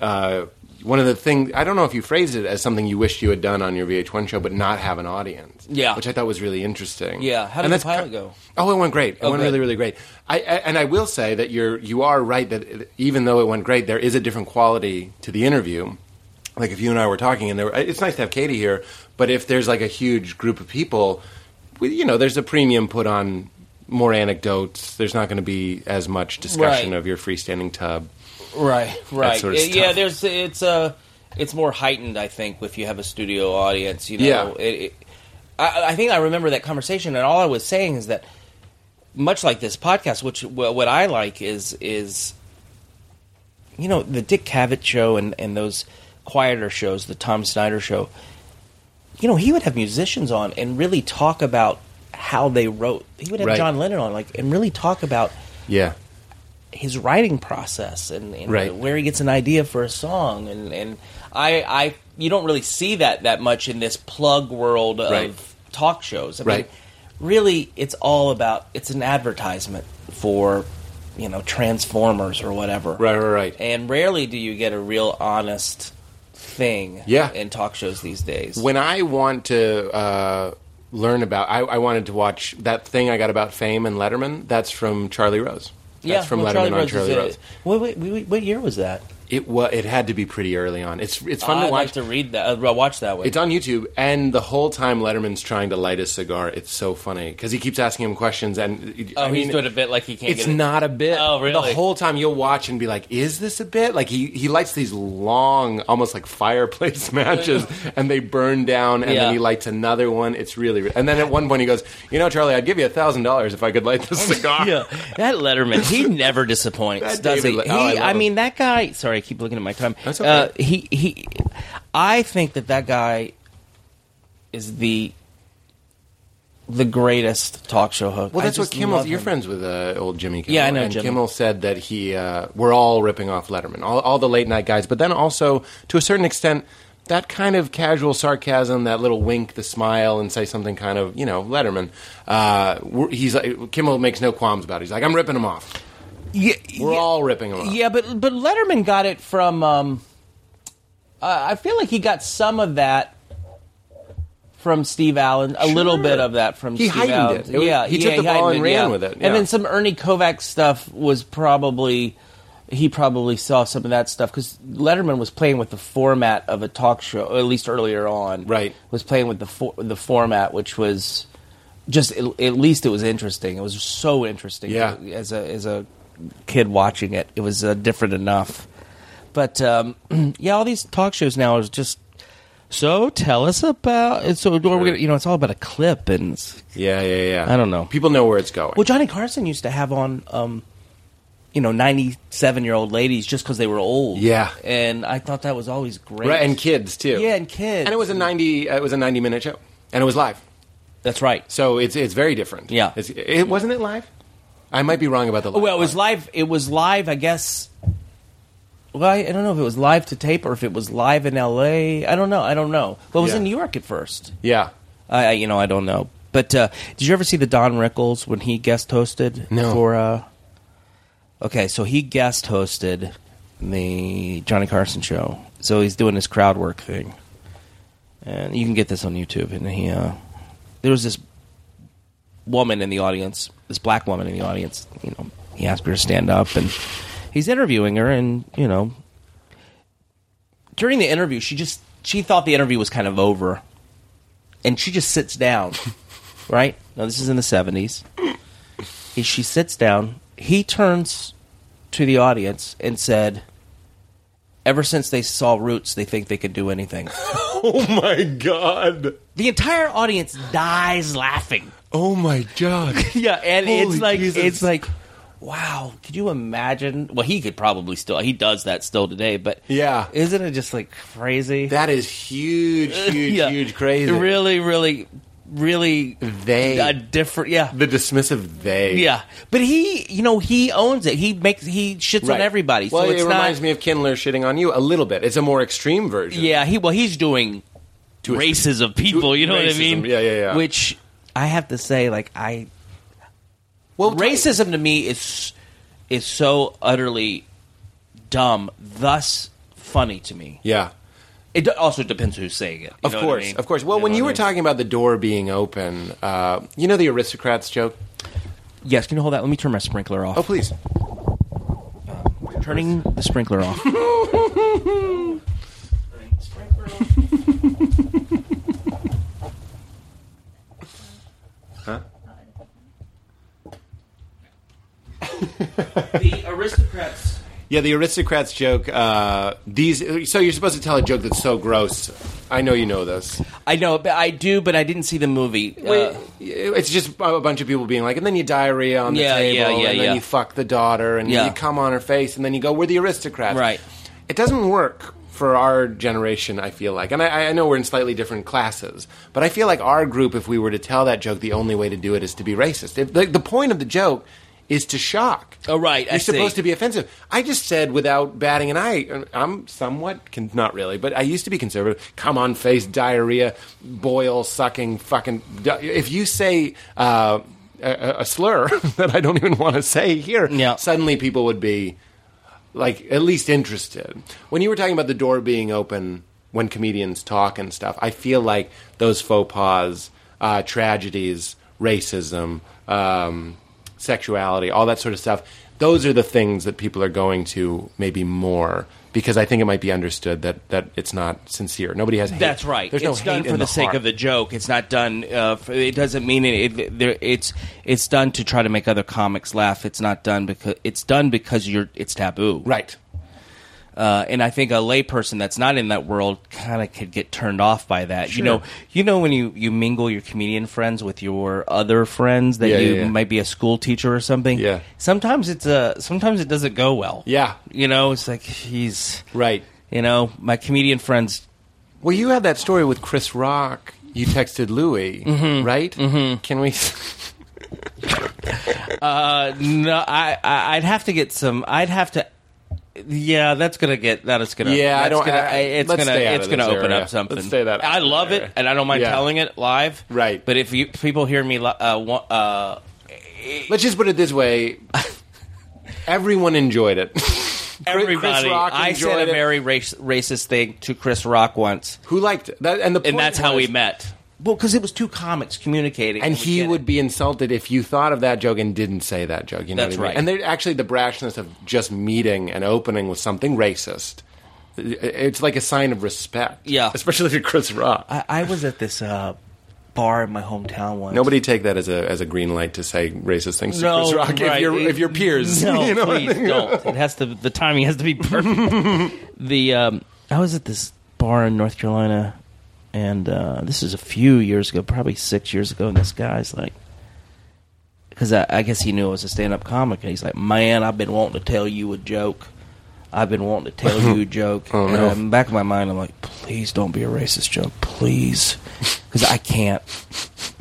Speaker 4: uh, one of the things. I don't know if you phrased it as something you wished you had done on your VH1 show, but not have an audience.
Speaker 5: Yeah.
Speaker 4: which I thought was really interesting.
Speaker 5: Yeah, how did
Speaker 4: And
Speaker 5: the pilot go?
Speaker 4: Oh, it went great. It
Speaker 5: Oh,
Speaker 4: went
Speaker 5: good.
Speaker 4: really, really great. I, I and I will say that you're you are right that even though it went great, there is a different quality to the interview. Like if you and I were talking, and there, were, it's nice to have Katie here. But if there's like a huge group of people, we, you know, there's a premium put on more anecdotes. There's not going to be as much discussion
Speaker 5: Right.
Speaker 4: of your freestanding tub.
Speaker 5: Right, right.
Speaker 4: sort of
Speaker 5: yeah, there's it's uh, it's more heightened, I think, if you have a studio audience. You know,
Speaker 4: Yeah.
Speaker 5: it, it, I, I think I remember that conversation, and all I was saying is that much like this podcast, which wh- what I like is is you know the Dick Cavett show and and those quieter shows, the Tom Snyder show. You know, he would have musicians on and really talk about how they wrote. He would have
Speaker 4: Right.
Speaker 5: John Lennon on, like, and really talk about
Speaker 4: Yeah,
Speaker 5: his writing process and, and
Speaker 4: Right.
Speaker 5: where he gets an idea for a song and and I I you don't really see that that much in this plug world of
Speaker 4: Right.
Speaker 5: talk shows. I
Speaker 4: Right.
Speaker 5: mean, really, it's all about it's an advertisement for you know Transformers or whatever.
Speaker 4: right, right, right.
Speaker 5: And rarely do you get a real honest thing
Speaker 4: Yeah.
Speaker 5: in talk shows these days.
Speaker 4: When I want to uh, learn about, I, I wanted to watch that thing I got about fame and Letterman. That's from Charlie Rose. That's
Speaker 5: yeah,
Speaker 4: from
Speaker 5: well,
Speaker 4: Letterman
Speaker 5: Charlie
Speaker 4: on
Speaker 5: Rose
Speaker 4: Charlie. Rose.
Speaker 5: Wait, wait, wait, what year was that?
Speaker 4: It wa- It had to be pretty early on. It's it's fun
Speaker 5: I'd
Speaker 4: to watch.
Speaker 5: like to read that. Uh, watch that one.
Speaker 4: It's on YouTube, and the whole time Letterman's trying to light a cigar. It's so funny because he keeps asking him questions, and
Speaker 5: oh,
Speaker 4: I mean,
Speaker 5: he's doing a bit like he can't.
Speaker 4: it's
Speaker 5: get it.
Speaker 4: not a bit.
Speaker 5: Oh, really?
Speaker 4: The whole time you'll watch and be like, "Is this a bit?" Like he he lights these long, almost like fireplace matches, and they burn down, and
Speaker 5: Yeah.
Speaker 4: then he lights another one. It's really, and then at one point he goes, "You know, Charlie, I'd give you a thousand dollars if I could light this cigar."
Speaker 5: Yeah, that Letterman, he never disappoints, does he?
Speaker 4: David
Speaker 5: he
Speaker 4: Le- oh, I
Speaker 5: I, mean, that guy. Sorry, I keep looking at my time.
Speaker 4: That's okay.
Speaker 5: Uh, he he. I think that that guy is the the greatest talk show host.
Speaker 4: Well, that's what Kimmel. You're
Speaker 5: him.
Speaker 4: friends with uh, old Jimmy Kimmel.
Speaker 5: Yeah, I know
Speaker 4: And
Speaker 5: Jimmy.
Speaker 4: Kimmel said that he uh, we're all ripping off Letterman, all, all the late night guys, but then also to a certain extent. That kind of casual sarcasm, that little wink, the smile, and say something kind of, you know, Letterman. Uh, he's like, Kimmel makes no qualms about it. He's like, I'm ripping him off.
Speaker 5: Yeah,
Speaker 4: We're
Speaker 5: yeah.
Speaker 4: all ripping him off.
Speaker 5: Yeah, but but Letterman got it from. Um, uh, I feel like he got some of that from Steve Allen, a little bit of that from
Speaker 4: He
Speaker 5: Steve
Speaker 4: heightened
Speaker 5: Allen.
Speaker 4: it. It was-
Speaker 5: yeah,
Speaker 4: he
Speaker 5: yeah,
Speaker 4: took the ball and ran
Speaker 5: yeah.
Speaker 4: with it.
Speaker 5: And then some Ernie Kovacs stuff was probably he probably saw some of that stuff because Letterman was playing with the format of a talk show, at least earlier on.
Speaker 4: Right.
Speaker 5: was playing with the for, the format, which was just at, at least it was interesting. It was so interesting.
Speaker 4: Yeah.
Speaker 5: as a as a kid watching it, it was uh, different enough. But um, yeah, all these talk shows now is just. So tell us about. So we're gonna, you know, it's all about a clip, and
Speaker 4: Yeah, yeah, yeah.
Speaker 5: I don't know.
Speaker 4: People know where it's going.
Speaker 5: well, Johnny Carson used to have on, um, you know, ninety-seven-year-old ladies just because they were old.
Speaker 4: Yeah.
Speaker 5: and I thought that was always great.
Speaker 4: right, and kids too.
Speaker 5: yeah, and kids,
Speaker 4: and it was a ninety. Uh, it was a ninety minute show, and it was live.
Speaker 5: That's right.
Speaker 4: So it's it's very different.
Speaker 5: Yeah.
Speaker 4: It's, it wasn't it live. I might be wrong about the. Live
Speaker 5: well, it was live. It was live, I guess. Well, I, I don't know if it was live to tape or if it was live in L.A. I don't know. I don't know. Well, it was
Speaker 4: Yeah.
Speaker 5: in New York at first.
Speaker 4: Yeah.
Speaker 5: I, I you know, I don't know. But uh, did you ever see the Don Rickles when he guest hosted?
Speaker 4: No.
Speaker 5: For uh, okay, so he guest hosted the Johnny Carson show. So he's doing this crowd work thing, and you can get this on YouTube. And he, uh, there was this woman in the audience, this black woman in the audience. You know, he asked her to stand up, and he's interviewing her, and you know, during the interview, she just she thought the interview was kind of over, and she just sits down. right now, this is in the seventies. She sits down. He turns to the audience and said, "Ever since they saw Roots, they think they could do anything."
Speaker 4: Oh my god.
Speaker 5: the entire audience dies laughing.
Speaker 4: Oh my god.
Speaker 5: Yeah, and
Speaker 4: Holy
Speaker 5: it's like
Speaker 4: Jesus.
Speaker 5: it's like, wow. Could you imagine? Well, he could probably still. He does that still today, but
Speaker 4: Yeah.
Speaker 5: isn't it just like crazy?
Speaker 4: That is huge, huge,
Speaker 5: Yeah.
Speaker 4: huge crazy.
Speaker 5: Really, really, really.
Speaker 4: They.
Speaker 5: a different. Yeah,
Speaker 4: the dismissive they.
Speaker 5: yeah. But he, you know, he owns it. He makes he shits
Speaker 4: Right.
Speaker 5: on everybody.
Speaker 4: Well,
Speaker 5: so it's
Speaker 4: it
Speaker 5: not.
Speaker 4: reminds me of Kindler shitting on you a little bit. It's a more extreme version.
Speaker 5: Yeah, he well, he's doing races of people. You know what I mean?
Speaker 4: Yeah, yeah, yeah.
Speaker 5: Which I have to say, like I
Speaker 4: Well,
Speaker 5: racism to me is is so utterly dumb, thus funny to me.
Speaker 4: Yeah.
Speaker 5: It also depends who's saying it. you
Speaker 4: Of
Speaker 5: know what I
Speaker 4: course,
Speaker 5: mean?
Speaker 4: of course. Well,
Speaker 5: You
Speaker 4: when you were
Speaker 5: I mean?
Speaker 4: talking about the door being open, uh, you know the aristocrats joke.
Speaker 5: yes, can you hold that? Let me turn my sprinkler off.
Speaker 4: Oh, please.
Speaker 5: Turning the sprinkler off. the aristocrats.
Speaker 4: Yeah, the aristocrats joke. Uh, these. So you're supposed to tell a joke that's so gross. I know you know this.
Speaker 5: I know, but I do, but I didn't see the movie. Uh,
Speaker 4: it's just a bunch of people being like, and then you diarrhea on the
Speaker 5: Yeah,
Speaker 4: table,
Speaker 5: yeah, yeah,
Speaker 4: and then
Speaker 5: yeah.
Speaker 4: you fuck the daughter, and
Speaker 5: Yeah.
Speaker 4: you come on her face, and then you go, "We're the aristocrats."
Speaker 5: Right.
Speaker 4: It doesn't work for our generation. I feel like, and I, I know we're in slightly different classes, but I feel like our group, if we were to tell that joke, the only way to do it is to be racist. If, the, the point of the joke is to shock.
Speaker 5: Oh, right,
Speaker 4: You're supposed
Speaker 5: see.
Speaker 4: to be offensive. I just said without batting an eye. I'm somewhat, con- not really, but I used to be conservative. Come on, face, diarrhea, boil, sucking, fucking. If you say uh, a, a slur that I don't even want to say here,
Speaker 5: Yeah.
Speaker 4: suddenly people would be like at least interested. When you were talking about the door being open when comedians talk and stuff, I feel like those faux pas, uh, tragedies, racism, um, sexuality, all that sort of stuff. those are the things that people are going to maybe more because I think it might be understood that, that it's not sincere. Nobody has hate.
Speaker 5: That's right.
Speaker 4: There's
Speaker 5: it's
Speaker 4: no
Speaker 5: done for
Speaker 4: in
Speaker 5: the, sake of the joke. It's not done. Uh, for, it doesn't mean it, it, there, It's it's done to try to make other comics laugh. It's not done because it's done because you're. It's taboo.
Speaker 4: right.
Speaker 5: Uh, and I think a layperson that's not in that world kind of could get turned off by that. You know, you know when you, you mingle your comedian friends with your other friends that
Speaker 4: Yeah,
Speaker 5: you
Speaker 4: yeah, yeah.
Speaker 5: might be a school teacher or something.
Speaker 4: Yeah.
Speaker 5: Sometimes it's a sometimes it doesn't go well.
Speaker 4: Yeah.
Speaker 5: You know, it's like he's
Speaker 4: Right.
Speaker 5: you know my comedian friends.
Speaker 4: Well, you had that story with Chris Rock. You texted Louis,
Speaker 5: Mm-hmm.
Speaker 4: right? Mm-hmm. Can we?
Speaker 5: Uh, no, I I'd have to get some. I'd have to. Yeah, that's gonna get that is gonna.
Speaker 4: Yeah, I don't-
Speaker 5: Gonna,
Speaker 4: I-
Speaker 5: it's
Speaker 4: let's
Speaker 5: gonna it's gonna open
Speaker 4: area.
Speaker 5: up something.
Speaker 4: Let's stay that
Speaker 5: I love
Speaker 4: that
Speaker 5: it, and I don't mind
Speaker 4: Yeah.
Speaker 5: telling it live.
Speaker 4: Right.
Speaker 5: But if you people hear me, uh, uh,
Speaker 4: Let's just put it this way: everyone enjoyed it.
Speaker 5: everybody, I said a very race, racist thing to Chris Rock once,
Speaker 4: Who liked it? That, and the
Speaker 5: and that's how we met. Well, because it was two comics communicating,
Speaker 4: And
Speaker 5: we
Speaker 4: he
Speaker 5: get it.
Speaker 4: would be insulted if you thought of that joke and didn't say that joke. You know
Speaker 5: That's
Speaker 4: what I mean?
Speaker 5: right.
Speaker 4: And they're actually the brashness of just meeting and opening with something racist. It's like a sign of respect.
Speaker 5: Yeah.
Speaker 4: especially to Chris Rock.
Speaker 5: I, I was at this uh, bar in my hometown once.
Speaker 4: Nobody take that as a as a green light to say racist things to
Speaker 5: No,
Speaker 4: Chris Rock if
Speaker 5: right.
Speaker 4: you're if you're peers.
Speaker 5: No,
Speaker 4: you know what I
Speaker 5: please
Speaker 4: mean?
Speaker 5: don't. It has to. The timing has to be perfect. the um, I was at this bar in North Carolina, and uh, this is a few years ago, probably six years ago. And this guy's like, because I, I guess he knew I was a stand-up comic, and he's like, "Man, I've been wanting to tell you a joke. I've been wanting to tell you a joke."
Speaker 4: Oh,
Speaker 5: and
Speaker 4: no.
Speaker 5: in the back of my mind, I'm like, "Please don't be a racist joke, please," because I can't.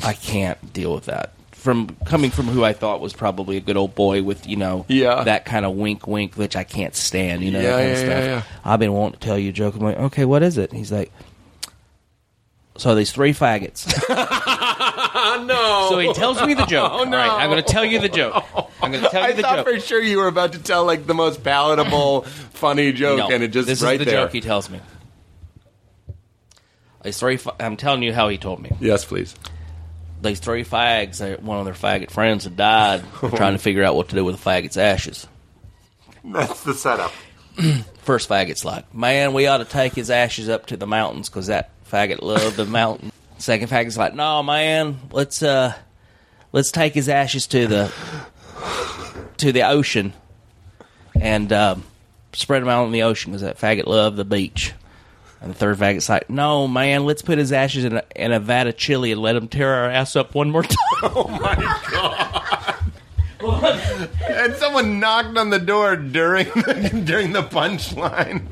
Speaker 5: I can't deal with that. From coming from who I thought was probably a good old boy with you know
Speaker 4: Yeah.
Speaker 5: that kind of wink wink which I can't stand you know
Speaker 4: Yeah,
Speaker 5: that kind
Speaker 4: yeah,
Speaker 5: of stuff. I've been wanting to tell you a joke. I'm like, okay, what is it? And he's like, so these three faggots.
Speaker 4: no.
Speaker 5: So he tells me the joke.
Speaker 4: Oh, no.
Speaker 5: All right, I'm going to tell you the joke. I'm going to tell you the joke.
Speaker 4: I
Speaker 5: the
Speaker 4: thought
Speaker 5: joke.
Speaker 4: for sure you were about to tell like the most palatable, funny joke,
Speaker 5: no,
Speaker 4: and it just
Speaker 5: this
Speaker 4: right
Speaker 5: is the
Speaker 4: there.
Speaker 5: joke he tells me. These three, fa- I'm telling you how he told me.
Speaker 4: yes, please.
Speaker 5: These three fags, they- one of their faggot friends had died. Trying to figure out what to do with the faggot's ashes.
Speaker 4: That's the setup.
Speaker 5: First faggot's like, man, we ought to take his ashes up to the mountains because that faggot loved the mountain. Second faggot's like, no, man, let's uh, let's take his ashes to the to the ocean and um, spread them out in the ocean because that faggot loved the beach. And the third faggot's like, no, man, let's put his ashes in a, in a vat of chili and let him tear our ass up one more time. Oh my god.
Speaker 4: and someone knocked on the door during the, during the punchline.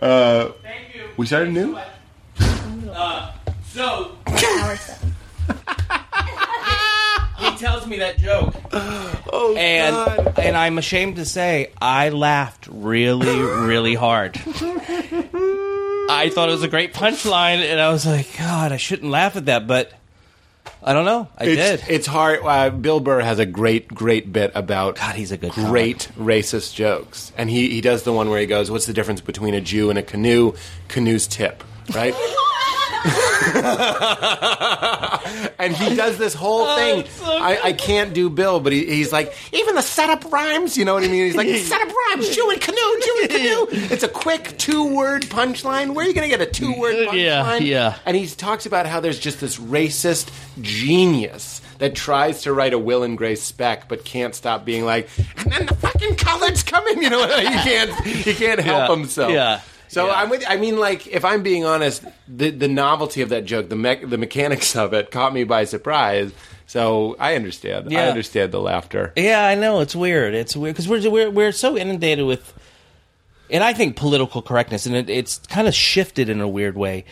Speaker 4: Uh, Thank you. we started new.
Speaker 5: Uh, so he tells me that joke.
Speaker 4: Oh,
Speaker 5: and
Speaker 4: God.
Speaker 5: and I'm ashamed to say I laughed really really hard. I thought it was a great punchline, and I was like, God, I shouldn't laugh at that, but I don't know, I
Speaker 4: it's,
Speaker 5: did.
Speaker 4: it's hard. Uh, Bill Burr has a great, great bit about
Speaker 5: God, he's a good
Speaker 4: great racist jokes, and he he does the one where he goes, "What's the difference between a Jew and a canoe? Canoe's tip, right?" and he does this whole oh, thing. I, I can't do Bill, but he, he's like, even the setup rhymes. You know what I mean? He's like, setup rhymes, Jew and canoe, Jew and canoe. It's a quick two word punchline. Where are you going to get a two word punchline?
Speaker 5: Yeah, yeah.
Speaker 4: And he talks about how there's just this racist genius that tries to write a Will and Grace spec, but can't stop being like, and then the fucking colors come in. You know, he can't he can't help
Speaker 5: Yeah,
Speaker 4: himself.
Speaker 5: yeah,
Speaker 4: So
Speaker 5: yeah.
Speaker 4: I'm with. I mean, like, if I'm being honest, the the novelty of that joke, the me- the mechanics of it, caught me by surprise. So I understand. I understand the laughter.
Speaker 5: Yeah, I know it's weird. It's weird because we're, we're we're so inundated with, and I think political correctness, and it, it's kind of shifted in a weird way.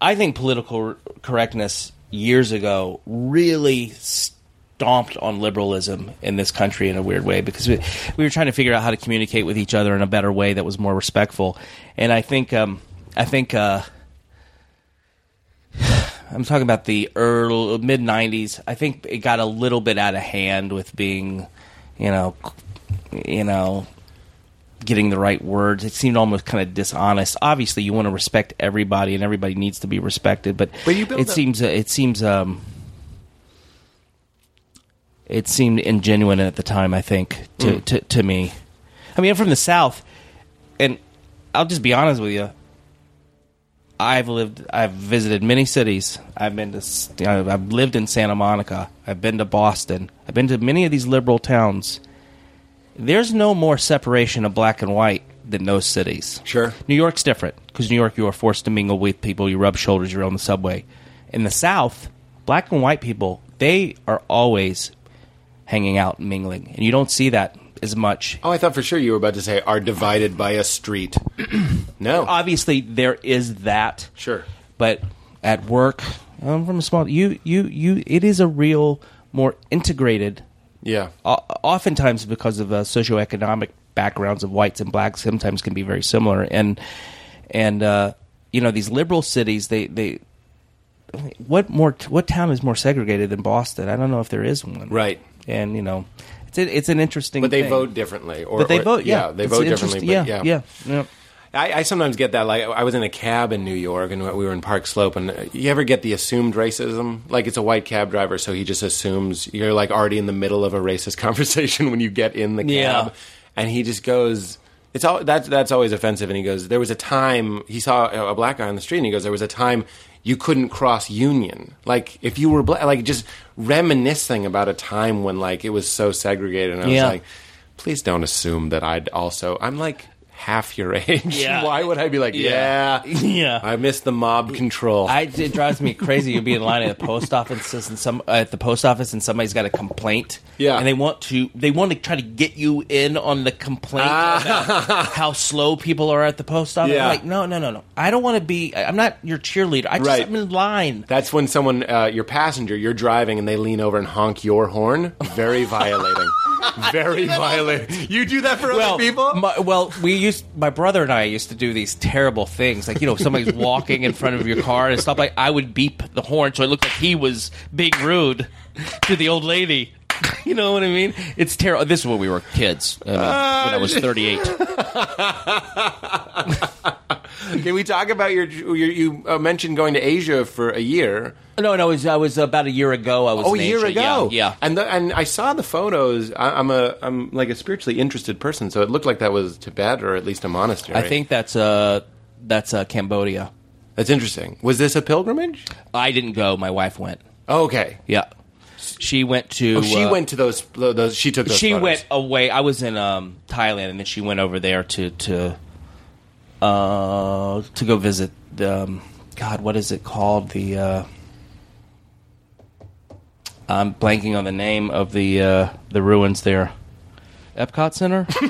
Speaker 5: I think political correctness years ago really stomped on liberalism in this country in a weird way because we, we were trying to figure out how to communicate with each other in a better way that was more respectful. And I think um, I think. Uh, I'm talking about the early mid '90s. I think it got a little bit out of hand with being, you know, you know, getting the right words. It seemed almost kind of dishonest. Obviously, you want to respect everybody, and everybody needs to be respected. But, it
Speaker 4: a-
Speaker 5: seems it seems um, it seemed ingenuine at the time. I think to
Speaker 4: Mm.
Speaker 5: to, to me. I mean, I'm from the South, and I'll just be honest with you. I've lived, I've visited many cities. I've been to, I've lived in Santa Monica. I've been to Boston. I've been to many of these liberal towns. There's no more separation of black and white than those cities.
Speaker 4: Sure.
Speaker 5: New York's different because New York, you are forced to mingle with people. You rub shoulders. You're on the subway. In the South, black and white people, they are always hanging out and mingling, and you don't see that as much.
Speaker 4: Oh, I thought for sure you were about to say are divided by a street. no.
Speaker 5: Obviously, there is that.
Speaker 4: Sure.
Speaker 5: but at work, I'm from a small. You, you, you. It is a real more integrated.
Speaker 4: Yeah.
Speaker 5: o- Oftentimes, because of uh, socioeconomic backgrounds of whites and blacks, sometimes can be very similar. And and uh, you know these liberal cities, they they. What more? What town is more segregated than Boston? I don't know if there is one.
Speaker 4: Right.
Speaker 5: And you know, it's a, it's an interesting.
Speaker 4: But they
Speaker 5: thing.
Speaker 4: vote differently. Or,
Speaker 5: But they
Speaker 4: or-
Speaker 5: vote. Yeah,
Speaker 4: they
Speaker 5: It's
Speaker 4: vote differently. but
Speaker 5: Yeah, yeah, yeah.
Speaker 4: I, I sometimes get that. Like, I was in a cab in New York, and we were in Park Slope. And uh, you ever get the assumed racism? Like, it's a white cab driver, so he just assumes you're like already in the middle of a racist conversation when you get in the cab,
Speaker 5: Yeah.
Speaker 4: and he just goes. It's all that's that's always offensive. And he goes, there was a time he saw a, a black guy on the street, and he goes, there was a time you couldn't cross Union. Like, if you were black, like just reminiscing about a time when like it was so segregated. And I
Speaker 5: Yeah.
Speaker 4: was like, please don't assume that I'd also. I'm like half your age.
Speaker 5: Yeah.
Speaker 4: Why would I be like, yeah,
Speaker 5: Yeah.
Speaker 4: I miss the mob control.
Speaker 5: I, it drives me crazy. You'll be in line at the post office and some uh, at the post office, and somebody's got a complaint.
Speaker 4: Yeah.
Speaker 5: and they want to they want to try to get you in on the complaint about how slow people are at the post office.
Speaker 4: Yeah.
Speaker 5: I'm like, no, no, no, no. I don't want to be. I'm not your cheerleader. I just
Speaker 4: Right.
Speaker 5: am in line.
Speaker 4: That's when someone, uh, your passenger, you're driving and they lean over and honk your horn. Very violating. Very violating. You do that for
Speaker 5: well,
Speaker 4: other people?
Speaker 5: My, well, we used my brother and I used to do these terrible things, like you know, if somebody's walking in front of your car and stuff like. I would beep the horn so it looked like he was being rude to the old lady. You know what I mean? It's terrible. This is when we were kids. uh, when I was thirty-eight.
Speaker 4: Can we talk about your? your you uh, mentioned going to Asia for a year.
Speaker 5: No, no, it was, I was about a year ago. I was
Speaker 4: Oh, a year
Speaker 5: Asia.
Speaker 4: ago.
Speaker 5: Yeah, yeah.
Speaker 4: And the, and I saw the photos. I, I'm a I'm like a spiritually interested person, so it looked like that was Tibet or at least a monastery.
Speaker 5: I think that's uh that's uh, Cambodia.
Speaker 4: that's interesting. Was this a pilgrimage?
Speaker 5: I didn't go. My wife went.
Speaker 4: Oh, okay.
Speaker 5: Yeah, she went to.
Speaker 4: Oh, she
Speaker 5: uh,
Speaker 4: went to those. those she took those.
Speaker 5: she
Speaker 4: photos.
Speaker 5: went away. I was in um, Thailand, and then she went over there to to uh, to go visit um, God. What is it called? The uh, I'm blanking on the name of the uh, the ruins there. Epcot Center.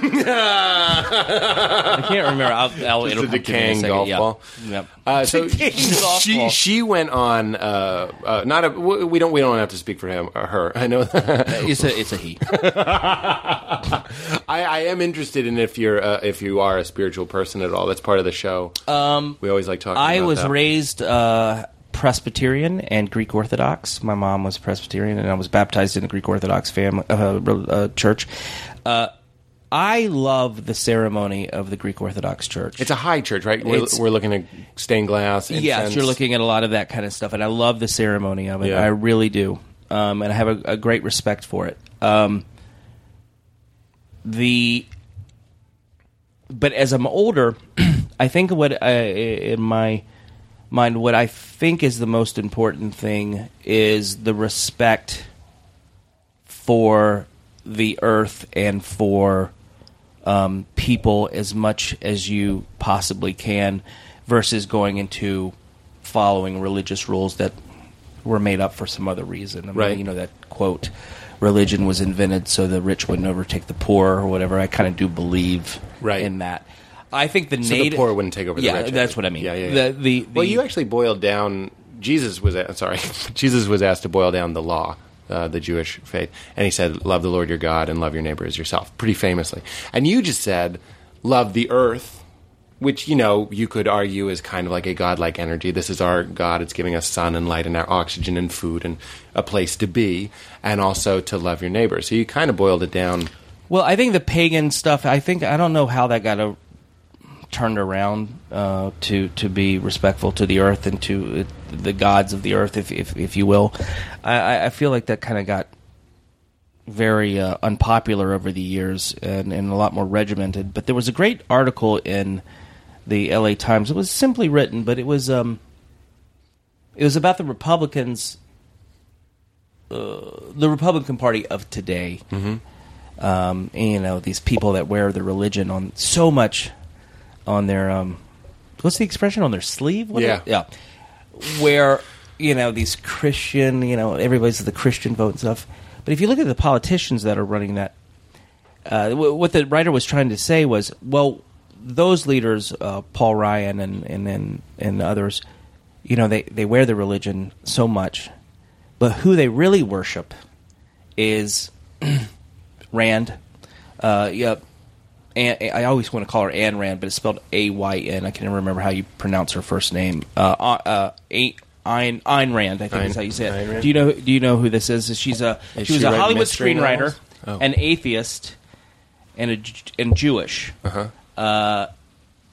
Speaker 5: I can't remember. I'll, I'll it'll
Speaker 4: a
Speaker 5: come to me in
Speaker 4: decaying
Speaker 5: second.
Speaker 4: golf
Speaker 5: Yeah.
Speaker 4: ball.
Speaker 5: Yep.
Speaker 4: Uh, so
Speaker 5: Decaying golf
Speaker 4: she
Speaker 5: ball.
Speaker 4: she went on. Uh, uh, not a. w- We don't we don't have to speak for him or her. I know.
Speaker 5: It's a it's a he.
Speaker 4: I, I am interested in if you're uh, if you are a spiritual person at all. That's part of the show. Um, we always like talking.
Speaker 5: I
Speaker 4: about
Speaker 5: was
Speaker 4: that.
Speaker 5: raised uh, Presbyterian and Greek Orthodox. My mom was Presbyterian, and I was baptized in the Greek Orthodox family uh, uh, church. Uh, I love the ceremony of the Greek Orthodox Church.
Speaker 4: It's a high church, right? We're, we're looking at stained glass.
Speaker 5: yes, you're looking at a lot of that kind of stuff, and I love the ceremony of it.
Speaker 4: Yeah.
Speaker 5: I really do, um, and I have a, a great respect for it. Um, the but as I'm older, I think what I, in my mind, what I think is the most important thing is the respect for the earth and for um, people as much as you possibly can, versus going into following religious rules that were made up for some other reason. I mean,
Speaker 4: Right.
Speaker 5: You know that quote, "Religion was invented so the rich wouldn't overtake the poor," or whatever. I kind of do believe
Speaker 4: Right.
Speaker 5: in that. I think the
Speaker 4: So
Speaker 5: native
Speaker 4: the poor wouldn't take over the
Speaker 5: yeah,
Speaker 4: rich.
Speaker 5: That's what I mean.
Speaker 4: Yeah, yeah. yeah.
Speaker 5: The, the,
Speaker 4: well, you actually boiled down. Jesus was a- sorry. Jesus was asked to boil down the law, uh, the Jewish faith, and he said, "Love the Lord your God and love your neighbor as yourself." Pretty famously, and you just said, "Love the earth." Which you know you could argue is kind of like a godlike energy. This is our God. It's giving us sun and light and our oxygen and food and a place to be, and also to love your neighbor. So you kind of boiled it down.
Speaker 5: Well, I think the pagan stuff. I think I don't know how that got a, turned around uh, to to be respectful to the earth and to uh, the gods of the earth, if if, if you will. I- I, I feel like that kind of got very uh, unpopular over the years and, and a lot more regimented. But there was a great article in the L.A. Times. It was simply written, but it was um, it was about the Republicans, uh, the Republican Party of today. Mm-hmm. Um, and, you know, these people that wear the religion on so much on their um, what's the expression on their sleeve? What
Speaker 4: Yeah.
Speaker 5: yeah. Where you know these Christian, you know, everybody's the Christian vote and stuff. But if you look at the politicians that are running that, uh, wh- what the writer was trying to say was, well, those leaders, uh, Paul Ryan and and and, and others, you know, they they wear their religion so much, but who they really worship is Rand. Uh, yeah, I always want to call her Anne Rand, but it's spelled A Y N. I can't remember how you pronounce her first name. Uh, uh, A- Ayn, Ayn Rand, I think is how you say it. Do you know? Do you know who this is? She's a
Speaker 4: Is
Speaker 5: she was
Speaker 4: she
Speaker 5: a Hollywood screenwriter?
Speaker 4: Oh.
Speaker 5: an atheist, and a and Jewish.
Speaker 4: Uh-huh.
Speaker 5: Uh,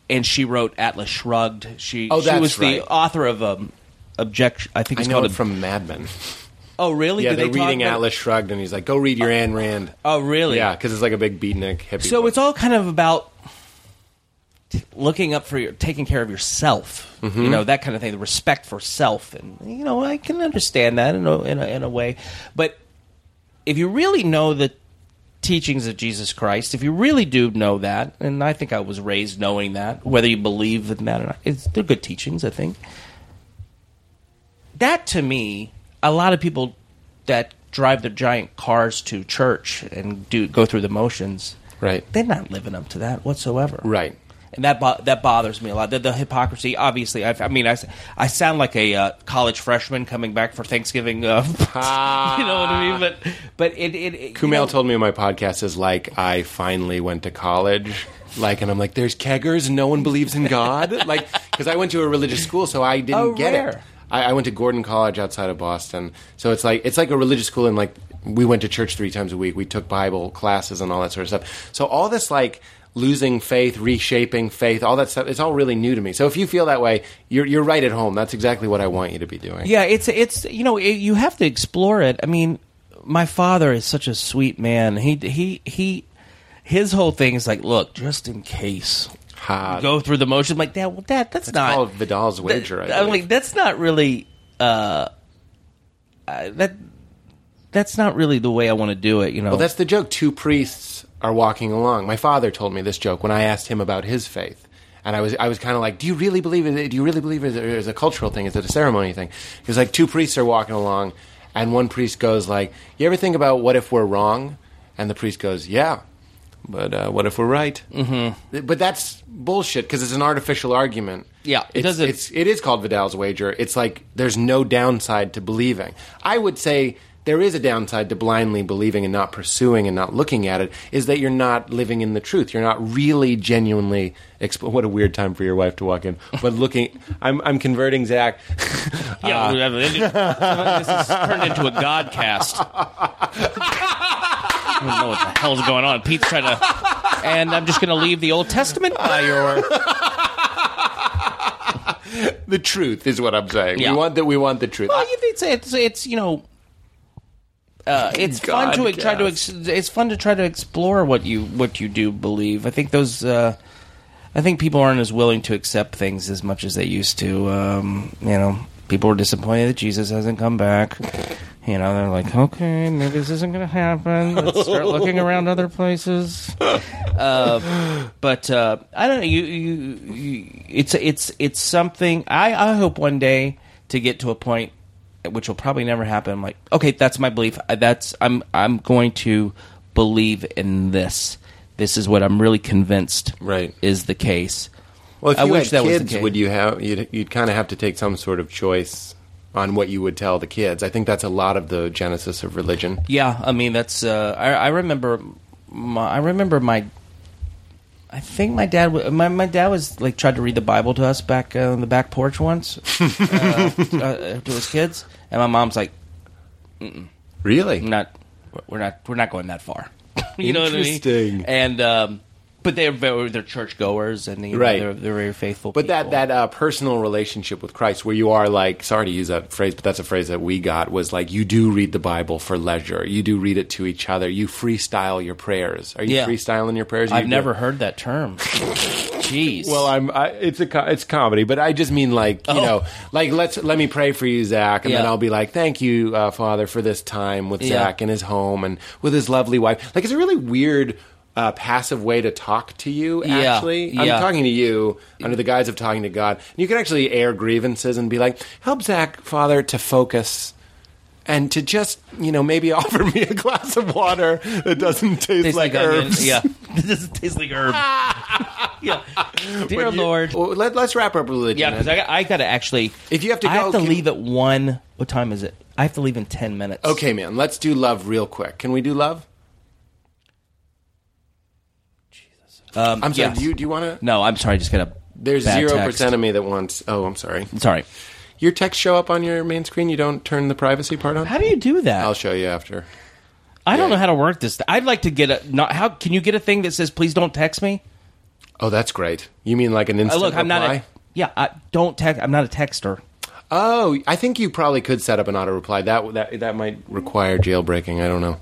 Speaker 5: and she wrote Atlas Shrugged. She
Speaker 4: Oh,
Speaker 5: she was the author of um, Objection. I think
Speaker 4: I
Speaker 5: it's
Speaker 4: know
Speaker 5: called
Speaker 4: it
Speaker 5: a-
Speaker 4: from Mad Men.
Speaker 5: Oh, really?
Speaker 4: Yeah,
Speaker 5: Did
Speaker 4: they're
Speaker 5: they
Speaker 4: reading
Speaker 5: about-
Speaker 4: Atlas Shrugged, and he's like, "Go read your Ayn Rand."
Speaker 5: Oh, really?
Speaker 4: Yeah, because it's like a big beatnik hippie.
Speaker 5: So
Speaker 4: book.
Speaker 5: it's all kind of about t- looking up for your, taking care of yourself.
Speaker 4: Mm-hmm.
Speaker 5: You know that kind of thing. The respect for self, and you know I can understand that in a, in a, in a way. But if you really know the teachings of Jesus Christ, if you really do know that, and I think I was raised knowing that, whether you believe in that or not, it's, they're good teachings. I think that to me, a lot of people that drive their giant cars to church and do go through the motions
Speaker 4: right,
Speaker 5: they're not living up to that whatsoever.
Speaker 4: right.
Speaker 5: And that bo- that bothers me a lot. The, the hypocrisy. Obviously, I, I mean, I, I sound like a uh, college freshman coming back for Thanksgiving. Uh, you know what I mean? But but it it, it you
Speaker 4: Kumail
Speaker 5: know-
Speaker 4: told me on my podcast is like I finally went to college. Like, and I'm like, there's keggers and no one believes in God. like, because I went to a religious school, so I didn't
Speaker 5: Oh,
Speaker 4: get it. I, I went to Gordon College outside of Boston, so it's like it's like a religious school, and like we went to church three times a week. We took Bible classes and all that sort of stuff. So all this like losing faith, reshaping faith, all that stuff, it's all really new to me. So if you feel that way, you're you're right at home. That's exactly what I want you to be doing.
Speaker 5: Yeah, it's it's you know it, you have to explore it. I mean, my father is such a sweet man. He he he. His whole thing is like, look, just in case,
Speaker 4: Ha.
Speaker 5: go through the motions. I'm like, Dad, well, Dad, that's not
Speaker 4: called Vidal's wager. I
Speaker 5: That- I'm like, that's not really uh, uh, that. That's not really the way I want to do it. You know.
Speaker 4: Well, that's the joke. Two priests are walking along. My father told me this joke when I asked him about his faith. And I was, I was kind of like, "Do you really believe it? Do you really believe it is a cultural thing? Is it a ceremony thing?" He was like, two priests are walking along, and one priest goes like, "You ever think about what if we're wrong?" And the priest goes, "Yeah, but uh, what if we're right?" Mm-hmm. But that's bullshit because it's an artificial argument.
Speaker 5: Yeah, it
Speaker 4: it's,
Speaker 5: doesn't-
Speaker 4: It's it is called Vidal's wager. It's like there's no downside to believing. I would say there is a downside to blindly believing and not pursuing and not looking at it. Is that you're not living in the truth. You're not really genuinely. Exp- what a weird time for your wife to walk in. But looking, I'm I'm converting Zach.
Speaker 5: yeah, we have- this is turned into a godcast. I don't know what the hell's going on. Pete's trying to, and I'm just going to leave the Old Testament by your.
Speaker 4: the truth is what I'm saying.
Speaker 5: Yeah.
Speaker 4: We want that. We want the truth.
Speaker 5: Well, you think it's, it's you know, uh, it's fun to try to ex- it's fun to try to explore what you what you do believe. I think those. Uh, I think people aren't as willing to accept things as much as they used to. Um, you know, people are disappointed that Jesus hasn't come back. You know, they're like, okay, maybe this isn't going to happen. Let's start looking around other places. Uh, but uh, I don't know. You, you, you, it's it's it's something. I, I hope one day to get to a point, which will probably never happen. I'm like, okay, that's my belief. That's I'm I'm going to believe in this. This is what I'm really convinced
Speaker 4: Right.
Speaker 5: is the case.
Speaker 4: Well, if
Speaker 5: I
Speaker 4: you
Speaker 5: wish
Speaker 4: had
Speaker 5: that was the
Speaker 4: kids,
Speaker 5: case.
Speaker 4: would you have? You'd, you'd kind of have to take some sort of choice on what you would tell the kids. I think that's a lot of the genesis of religion.
Speaker 5: Yeah, I mean that's. Uh, I, I remember. My, I remember my. I think my dad. My my dad was like tried to read the Bible to us back uh, on the back porch once uh, uh, to his kids, and my mom's like,
Speaker 4: Really?
Speaker 5: "Not, we're not, we're not going that far." you know what I mean?
Speaker 4: Interesting.
Speaker 5: And um, but they're very, they're churchgoers and you know,
Speaker 4: Right.
Speaker 5: they're, they're very faithful.
Speaker 4: But that
Speaker 5: people.
Speaker 4: that uh, personal relationship with Christ, where you are like, sorry to use that phrase, but that's a phrase that we got was like, you do read the Bible for leisure. You do read it to each other. You freestyle your prayers. Are you
Speaker 5: Yeah.
Speaker 4: freestyling your prayers?
Speaker 5: I've
Speaker 4: You
Speaker 5: never heard that term. Jeez.
Speaker 4: Well, I'm. I, it's a co- it's comedy, but I just mean like you
Speaker 5: Oh.
Speaker 4: know, like let's let me pray for you, Zach, and then
Speaker 5: Yeah.
Speaker 4: I'll be like, thank you, uh, Father, for this time with
Speaker 5: Yeah.
Speaker 4: Zach in his home and with his lovely wife. Like it's a really weird. Uh, passive way to talk to you.
Speaker 5: Yeah.
Speaker 4: Actually, I'm talking to you under the guise of talking to God. You can actually air grievances and be like, "Help Zach, Father, to focus and to just, you know, maybe offer me a glass of water that doesn't taste
Speaker 5: tastes
Speaker 4: like,
Speaker 5: onion.
Speaker 4: herbs."
Speaker 5: Yeah, it doesn't taste like herb. yeah, dear
Speaker 4: you-
Speaker 5: Lord.
Speaker 4: Well, let, us wrap up religion.
Speaker 5: Yeah, because. I, got- I got to actually.
Speaker 4: If you have to
Speaker 5: I have to
Speaker 4: can-
Speaker 5: leave at one. What time is it? I have to leave in ten minutes.
Speaker 4: Okay, man. Let's do love real quick. Can we do love?
Speaker 5: Um,
Speaker 4: I'm sorry.
Speaker 5: yes.
Speaker 4: Do you do you want to?
Speaker 5: No, I'm sorry. I just got a.
Speaker 4: There's
Speaker 5: bad
Speaker 4: zero
Speaker 5: text.
Speaker 4: percent of me that wants. Oh, I'm sorry.
Speaker 5: Sorry.
Speaker 4: Your text show up on your main screen. You don't turn the privacy part on.
Speaker 5: How do you do that?
Speaker 4: I'll show you after.
Speaker 5: I don't know how to work this. I'd like to get a. Not how can you get a thing that says please don't text me?
Speaker 4: Oh, that's great. You mean like an
Speaker 5: Uh,
Speaker 4: instant
Speaker 5: look, I'm not
Speaker 4: reply?
Speaker 5: a. Yeah, I, don't text. I'm not a texter.
Speaker 4: Oh, I think you probably could set up an auto reply. That that that might require jailbreaking. I don't know.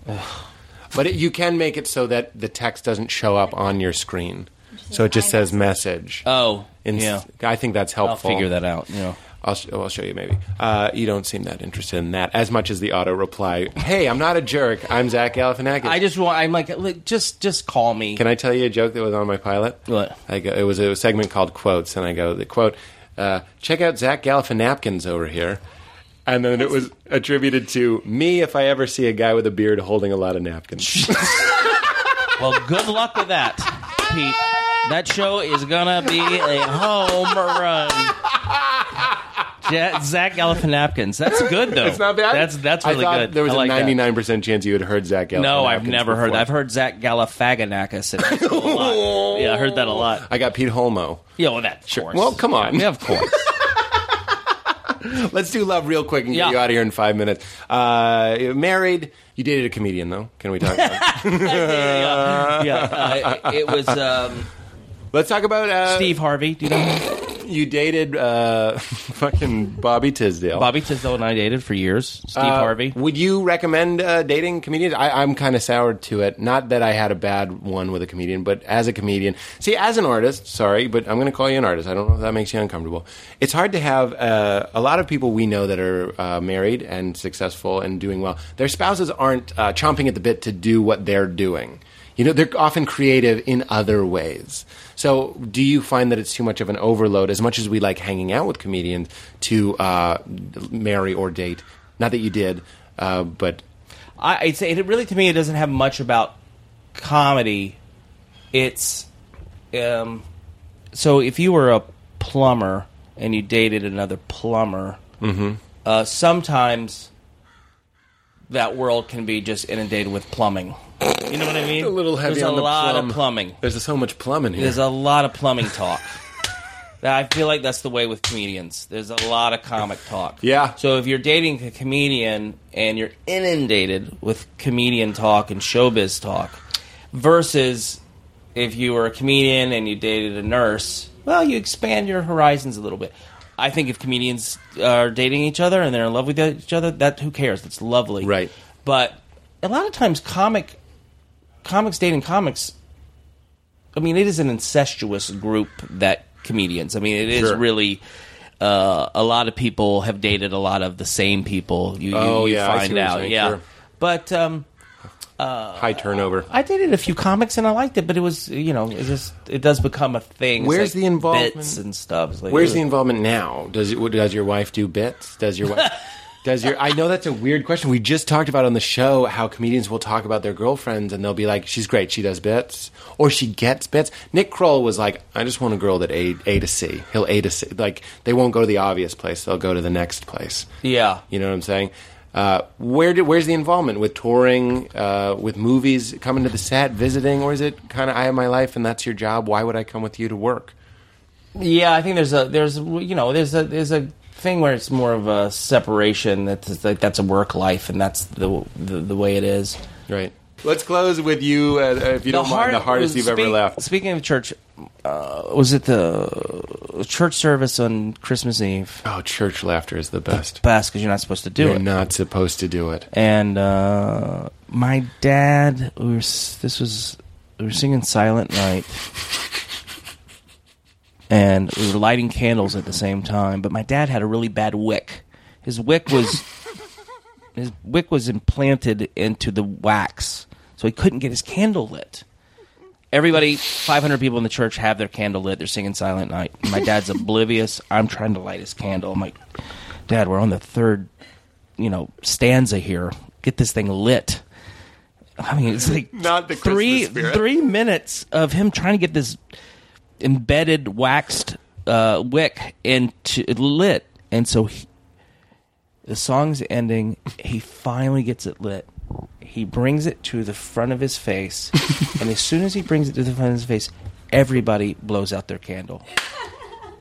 Speaker 4: But it, you can make it so that the text doesn't show up on your screen, so it just says message.
Speaker 5: Oh,
Speaker 4: Ins-
Speaker 5: yeah.
Speaker 4: I think that's
Speaker 5: I'll
Speaker 4: helpful.
Speaker 5: figure that out. Know.
Speaker 4: I'll, sh- I'll show you maybe. Uh, you don't seem that interested in that as much as the auto reply. Hey, I'm not a jerk. I'm Zach Galifianakis.
Speaker 5: I just want. I'm like, look, just just call me.
Speaker 4: Can I tell you a joke that was on my pilot?
Speaker 5: What?
Speaker 4: I go, it was a segment called Quotes, and I go, the quote, uh, check out Zach Galifianakis over here. And then it was attributed to me if I ever see a guy with a beard holding a lot of napkins.
Speaker 5: Well, good luck with that, Pete. That show is gonna be a home run. Ja- Zach Galifianakis. That's good though.
Speaker 4: it's not bad.
Speaker 5: That's that's
Speaker 4: I
Speaker 5: really
Speaker 4: thought
Speaker 5: good.
Speaker 4: There was
Speaker 5: I
Speaker 4: a
Speaker 5: like that.
Speaker 4: 99% chance you had heard Zach Galifianakis.
Speaker 5: No, I've never heard. that. I've heard Zach Galifianakis in high school a lot. Yeah, I heard that a lot.
Speaker 4: I got Pete Holmo.
Speaker 5: Yeah, well, that
Speaker 4: Sure.
Speaker 5: course.
Speaker 4: Well, come on.
Speaker 5: Yeah, of course.
Speaker 4: Let's do love real quick and get
Speaker 5: Yeah.
Speaker 4: you out of here in five minutes. Uh, married. You dated a comedian, though. Can we talk about
Speaker 5: yeah, yeah. Uh, it was um,
Speaker 4: Let's talk about uh,
Speaker 5: Steve Harvey. Do you know him?
Speaker 4: You dated uh, fucking Bobby Tisdale.
Speaker 5: Bobby Tisdale and I dated for years. Steve
Speaker 4: Uh,
Speaker 5: Harvey.
Speaker 4: Would you recommend uh, dating comedians? I, I'm kind of soured to it. Not that I had a bad one with a comedian, but as a comedian, see, as an artist, sorry, but I'm going to call you an artist. I don't know if that makes you uncomfortable. It's hard to have uh, a lot of people we know that are uh, married and successful and doing well. Their spouses aren't uh, chomping at the bit to do what they're doing. You know, they're often creative in other ways. So, do you find that it's too much of an overload, as much as we like hanging out with comedians, to uh, marry or date? Not that you did, uh, but
Speaker 5: I, I'd say it really to me it doesn't have much about comedy. It's um, so if you were a plumber and you dated another plumber,
Speaker 4: Mm-hmm.
Speaker 5: uh, sometimes that world can be just inundated with plumbing. You know what I mean?
Speaker 4: a little heavy
Speaker 5: There's
Speaker 4: on
Speaker 5: a
Speaker 4: the
Speaker 5: lot
Speaker 4: plum.
Speaker 5: of plumbing.
Speaker 4: there's so much plumbing here.
Speaker 5: There's a lot of plumbing talk. I feel like that's the way with comedians. There's a lot of comic talk.
Speaker 4: Yeah.
Speaker 5: So if you're dating a comedian and you're inundated with comedian talk and showbiz talk, versus if you were a comedian and you dated a nurse, well, you expand your horizons a little bit. I think if comedians are dating each other and they're in love with each other, that who cares? That's lovely.
Speaker 4: Right.
Speaker 5: But a lot of times, comic comics dating comics I mean, it is an incestuous group that comedians. I mean, it is
Speaker 4: Sure.
Speaker 5: really. Uh, a lot of people have dated a lot of the same people. You, you,
Speaker 4: Oh,
Speaker 5: you
Speaker 4: yeah,
Speaker 5: find out,
Speaker 4: saying,
Speaker 5: yeah.
Speaker 4: sure.
Speaker 5: But um,
Speaker 4: High turnover.
Speaker 5: I dated a few comics and I liked it. But it was, you know, it just it does become a thing.
Speaker 4: Where's
Speaker 5: like
Speaker 4: the involvement?
Speaker 5: Bits and stuff. Like,
Speaker 4: Where's the involvement now? Does it, does your wife do bits? Does your wife? Does your I know that's a weird question. We just talked about on the show how comedians will talk about their girlfriends and they'll be like, "She's great, she does bits," or "She gets bits." Nick Kroll was like, "I just want a girl that A A to C. He'll A to C. Like they won't go to the obvious place; they'll go to the next place."
Speaker 5: Yeah.
Speaker 4: You know what I'm saying? Uh, where did, where's the involvement with touring, uh, with movies, coming to the set, visiting, or is it kind of I have my life and that's your job? Why would I come with you to work?
Speaker 5: Yeah, I think there's a there's you know there's a there's a thing where it's more of a separation. That's like that's a work life, and that's the the, the way it is.
Speaker 4: Right. Let's close with you, uh, if you don't mind, the hardest you've ever
Speaker 5: speak-
Speaker 4: laughed.
Speaker 5: Speaking of church, uh, was it the church service on Christmas Eve?
Speaker 4: Oh, church laughter is the best.
Speaker 5: Best because you're not supposed to do it.
Speaker 4: You're
Speaker 5: it.
Speaker 4: not supposed to do it.
Speaker 5: and uh, my dad we were this was we were singing silent night and we were lighting candles at the same time but my dad had a really bad wick. His wick was his wick was implanted into the wax so he couldn't get his candle lit. Everybody 500 people in the church have their candle lit. They're singing silent night. My dad's oblivious. I'm trying to light his candle. I'm like dad we're on the third you know stanza here. Get this thing lit. I mean, it's like
Speaker 4: Not the
Speaker 5: three three minutes of him trying to get this embedded waxed uh, wick into lit, and so he, the song's ending. He finally gets it lit. He brings it to the front of his face, and as soon as he brings it to the front of his face, everybody blows out their candle.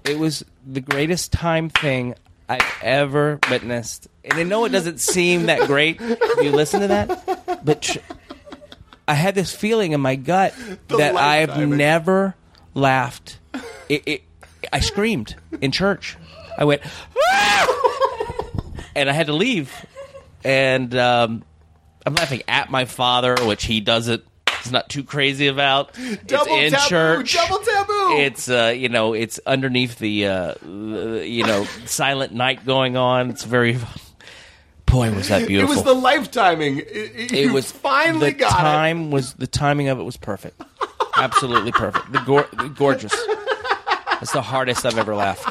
Speaker 5: It was the greatest time thing I've ever witnessed. And I know it doesn't seem that great if you listen to that, but tr- I had this feeling in my gut that I've
Speaker 4: lifetime.
Speaker 5: never laughed. It, it, I screamed in church. I went, "Ah!" and I had to leave. And um, I'm laughing at my father, which he doesn't. He's not too crazy about.
Speaker 4: Double
Speaker 5: it's in
Speaker 4: taboo,
Speaker 5: church.
Speaker 4: double taboo.
Speaker 5: It's uh, you know, it's underneath the uh, you know silent night going on. It's very. Boy, was that beautiful.
Speaker 4: It was the lifetiming. It, it,
Speaker 5: it was
Speaker 4: finally
Speaker 5: the
Speaker 4: got it.
Speaker 5: time was the timing of it was perfect, absolutely perfect. The, gor- the gorgeous. That's the hardest I've ever laughed.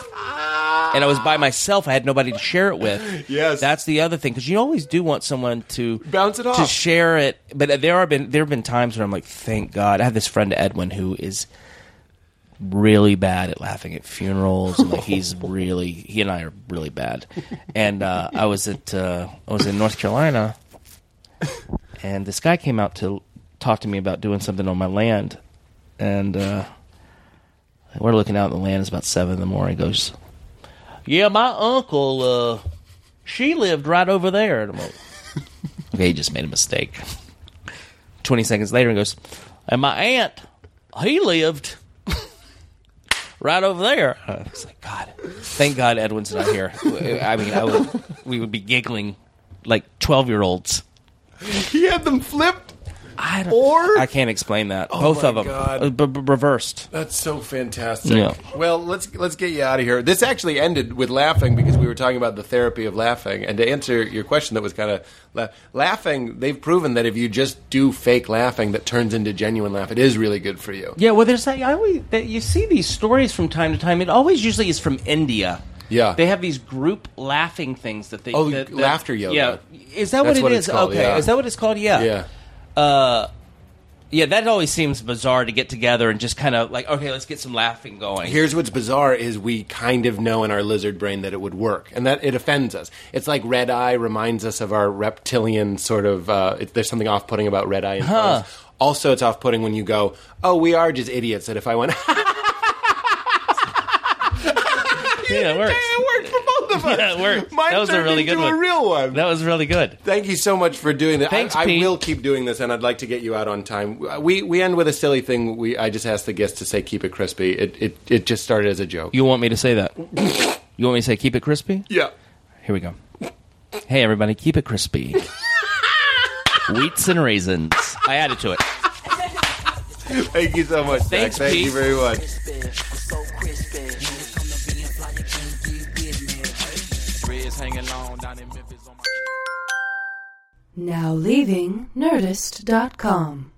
Speaker 5: And I was by myself. I had nobody to share it with.
Speaker 4: Yes.
Speaker 5: that's the other thing because you always do want someone to
Speaker 4: Bounce it off,
Speaker 5: to
Speaker 4: off.
Speaker 5: share it. But there have been there have been times where I'm like, thank God. I have this friend Edwin who is really bad at laughing at funerals. And like he's really he and I are really bad. And uh, I was at uh, I was in North Carolina, and this guy came out to talk to me about doing something on my land, and uh, we're looking out in the land. It's about seven in the morning. He goes, "Yeah, my uncle, uh, she lived right over there." And I'm like, "Okay, he just made a mistake." Twenty seconds later, he goes, "And my aunt, he lived." right over there. I was like, God, thank God Edwin's not here. I mean, I would, we would be giggling like twelve year olds.
Speaker 4: He had them flipped.
Speaker 5: I don't,
Speaker 4: Or-
Speaker 5: I can't explain that. Both of them,
Speaker 4: God.
Speaker 5: Uh, b- b- reversed.
Speaker 4: That's so fantastic.
Speaker 5: Yeah.
Speaker 4: Well, let's let's get you out of here. This actually ended with laughing because we were talking about the therapy of laughing. And to answer your question, that was kind of la- laughing. They've proven that if you just do fake laughing, that turns into genuine laugh. It is really good for you.
Speaker 5: Yeah, well, there's like, I always that you see these stories from time to time. It always usually is from India.
Speaker 4: Yeah.
Speaker 5: they have these group laughing things that they
Speaker 4: Oh,
Speaker 5: that, that-
Speaker 4: laughter yoga.
Speaker 5: Yeah, is that
Speaker 4: That's
Speaker 5: what
Speaker 4: what
Speaker 5: it
Speaker 4: it's called,
Speaker 5: okay,
Speaker 4: yeah.
Speaker 5: is that what it's called? Yeah,
Speaker 4: Yeah.
Speaker 5: Uh, yeah, that always seems bizarre to get together and just kind of like, okay, let's get some laughing going.
Speaker 4: Here's what's bizarre is we kind of know in our lizard brain that it would work, and that it offends us. It's like red eye reminds us of our reptilian sort of. Uh, it, there's something off-putting about red eye. Phones. Also, it's off-putting when you go, "Oh, we are just idiots." That if I went,
Speaker 5: yeah, it works.
Speaker 4: It worked for both of us.
Speaker 5: Yeah, it worked.
Speaker 4: Mine
Speaker 5: That was a really good
Speaker 4: into
Speaker 5: one.
Speaker 4: a real one.
Speaker 5: That was really good.
Speaker 4: Thank you so much for doing that.
Speaker 5: Thanks,
Speaker 4: I, I
Speaker 5: Pete.
Speaker 4: will keep doing this, and I'd like to get you out on time. We we end with a silly thing. We I just asked the guests to say "keep it crispy." It it, it just started as a joke.
Speaker 5: You want me to say that? You want me to say keep it crispy?
Speaker 4: yeah.
Speaker 5: Here we go. Hey, everybody, keep it crispy. Wheats and raisins. I added to it.
Speaker 4: Thank you so much. Zach.
Speaker 5: Thanks,
Speaker 4: Thank
Speaker 5: Pete.
Speaker 4: you very much.
Speaker 1: Now leaving Nerdist.com.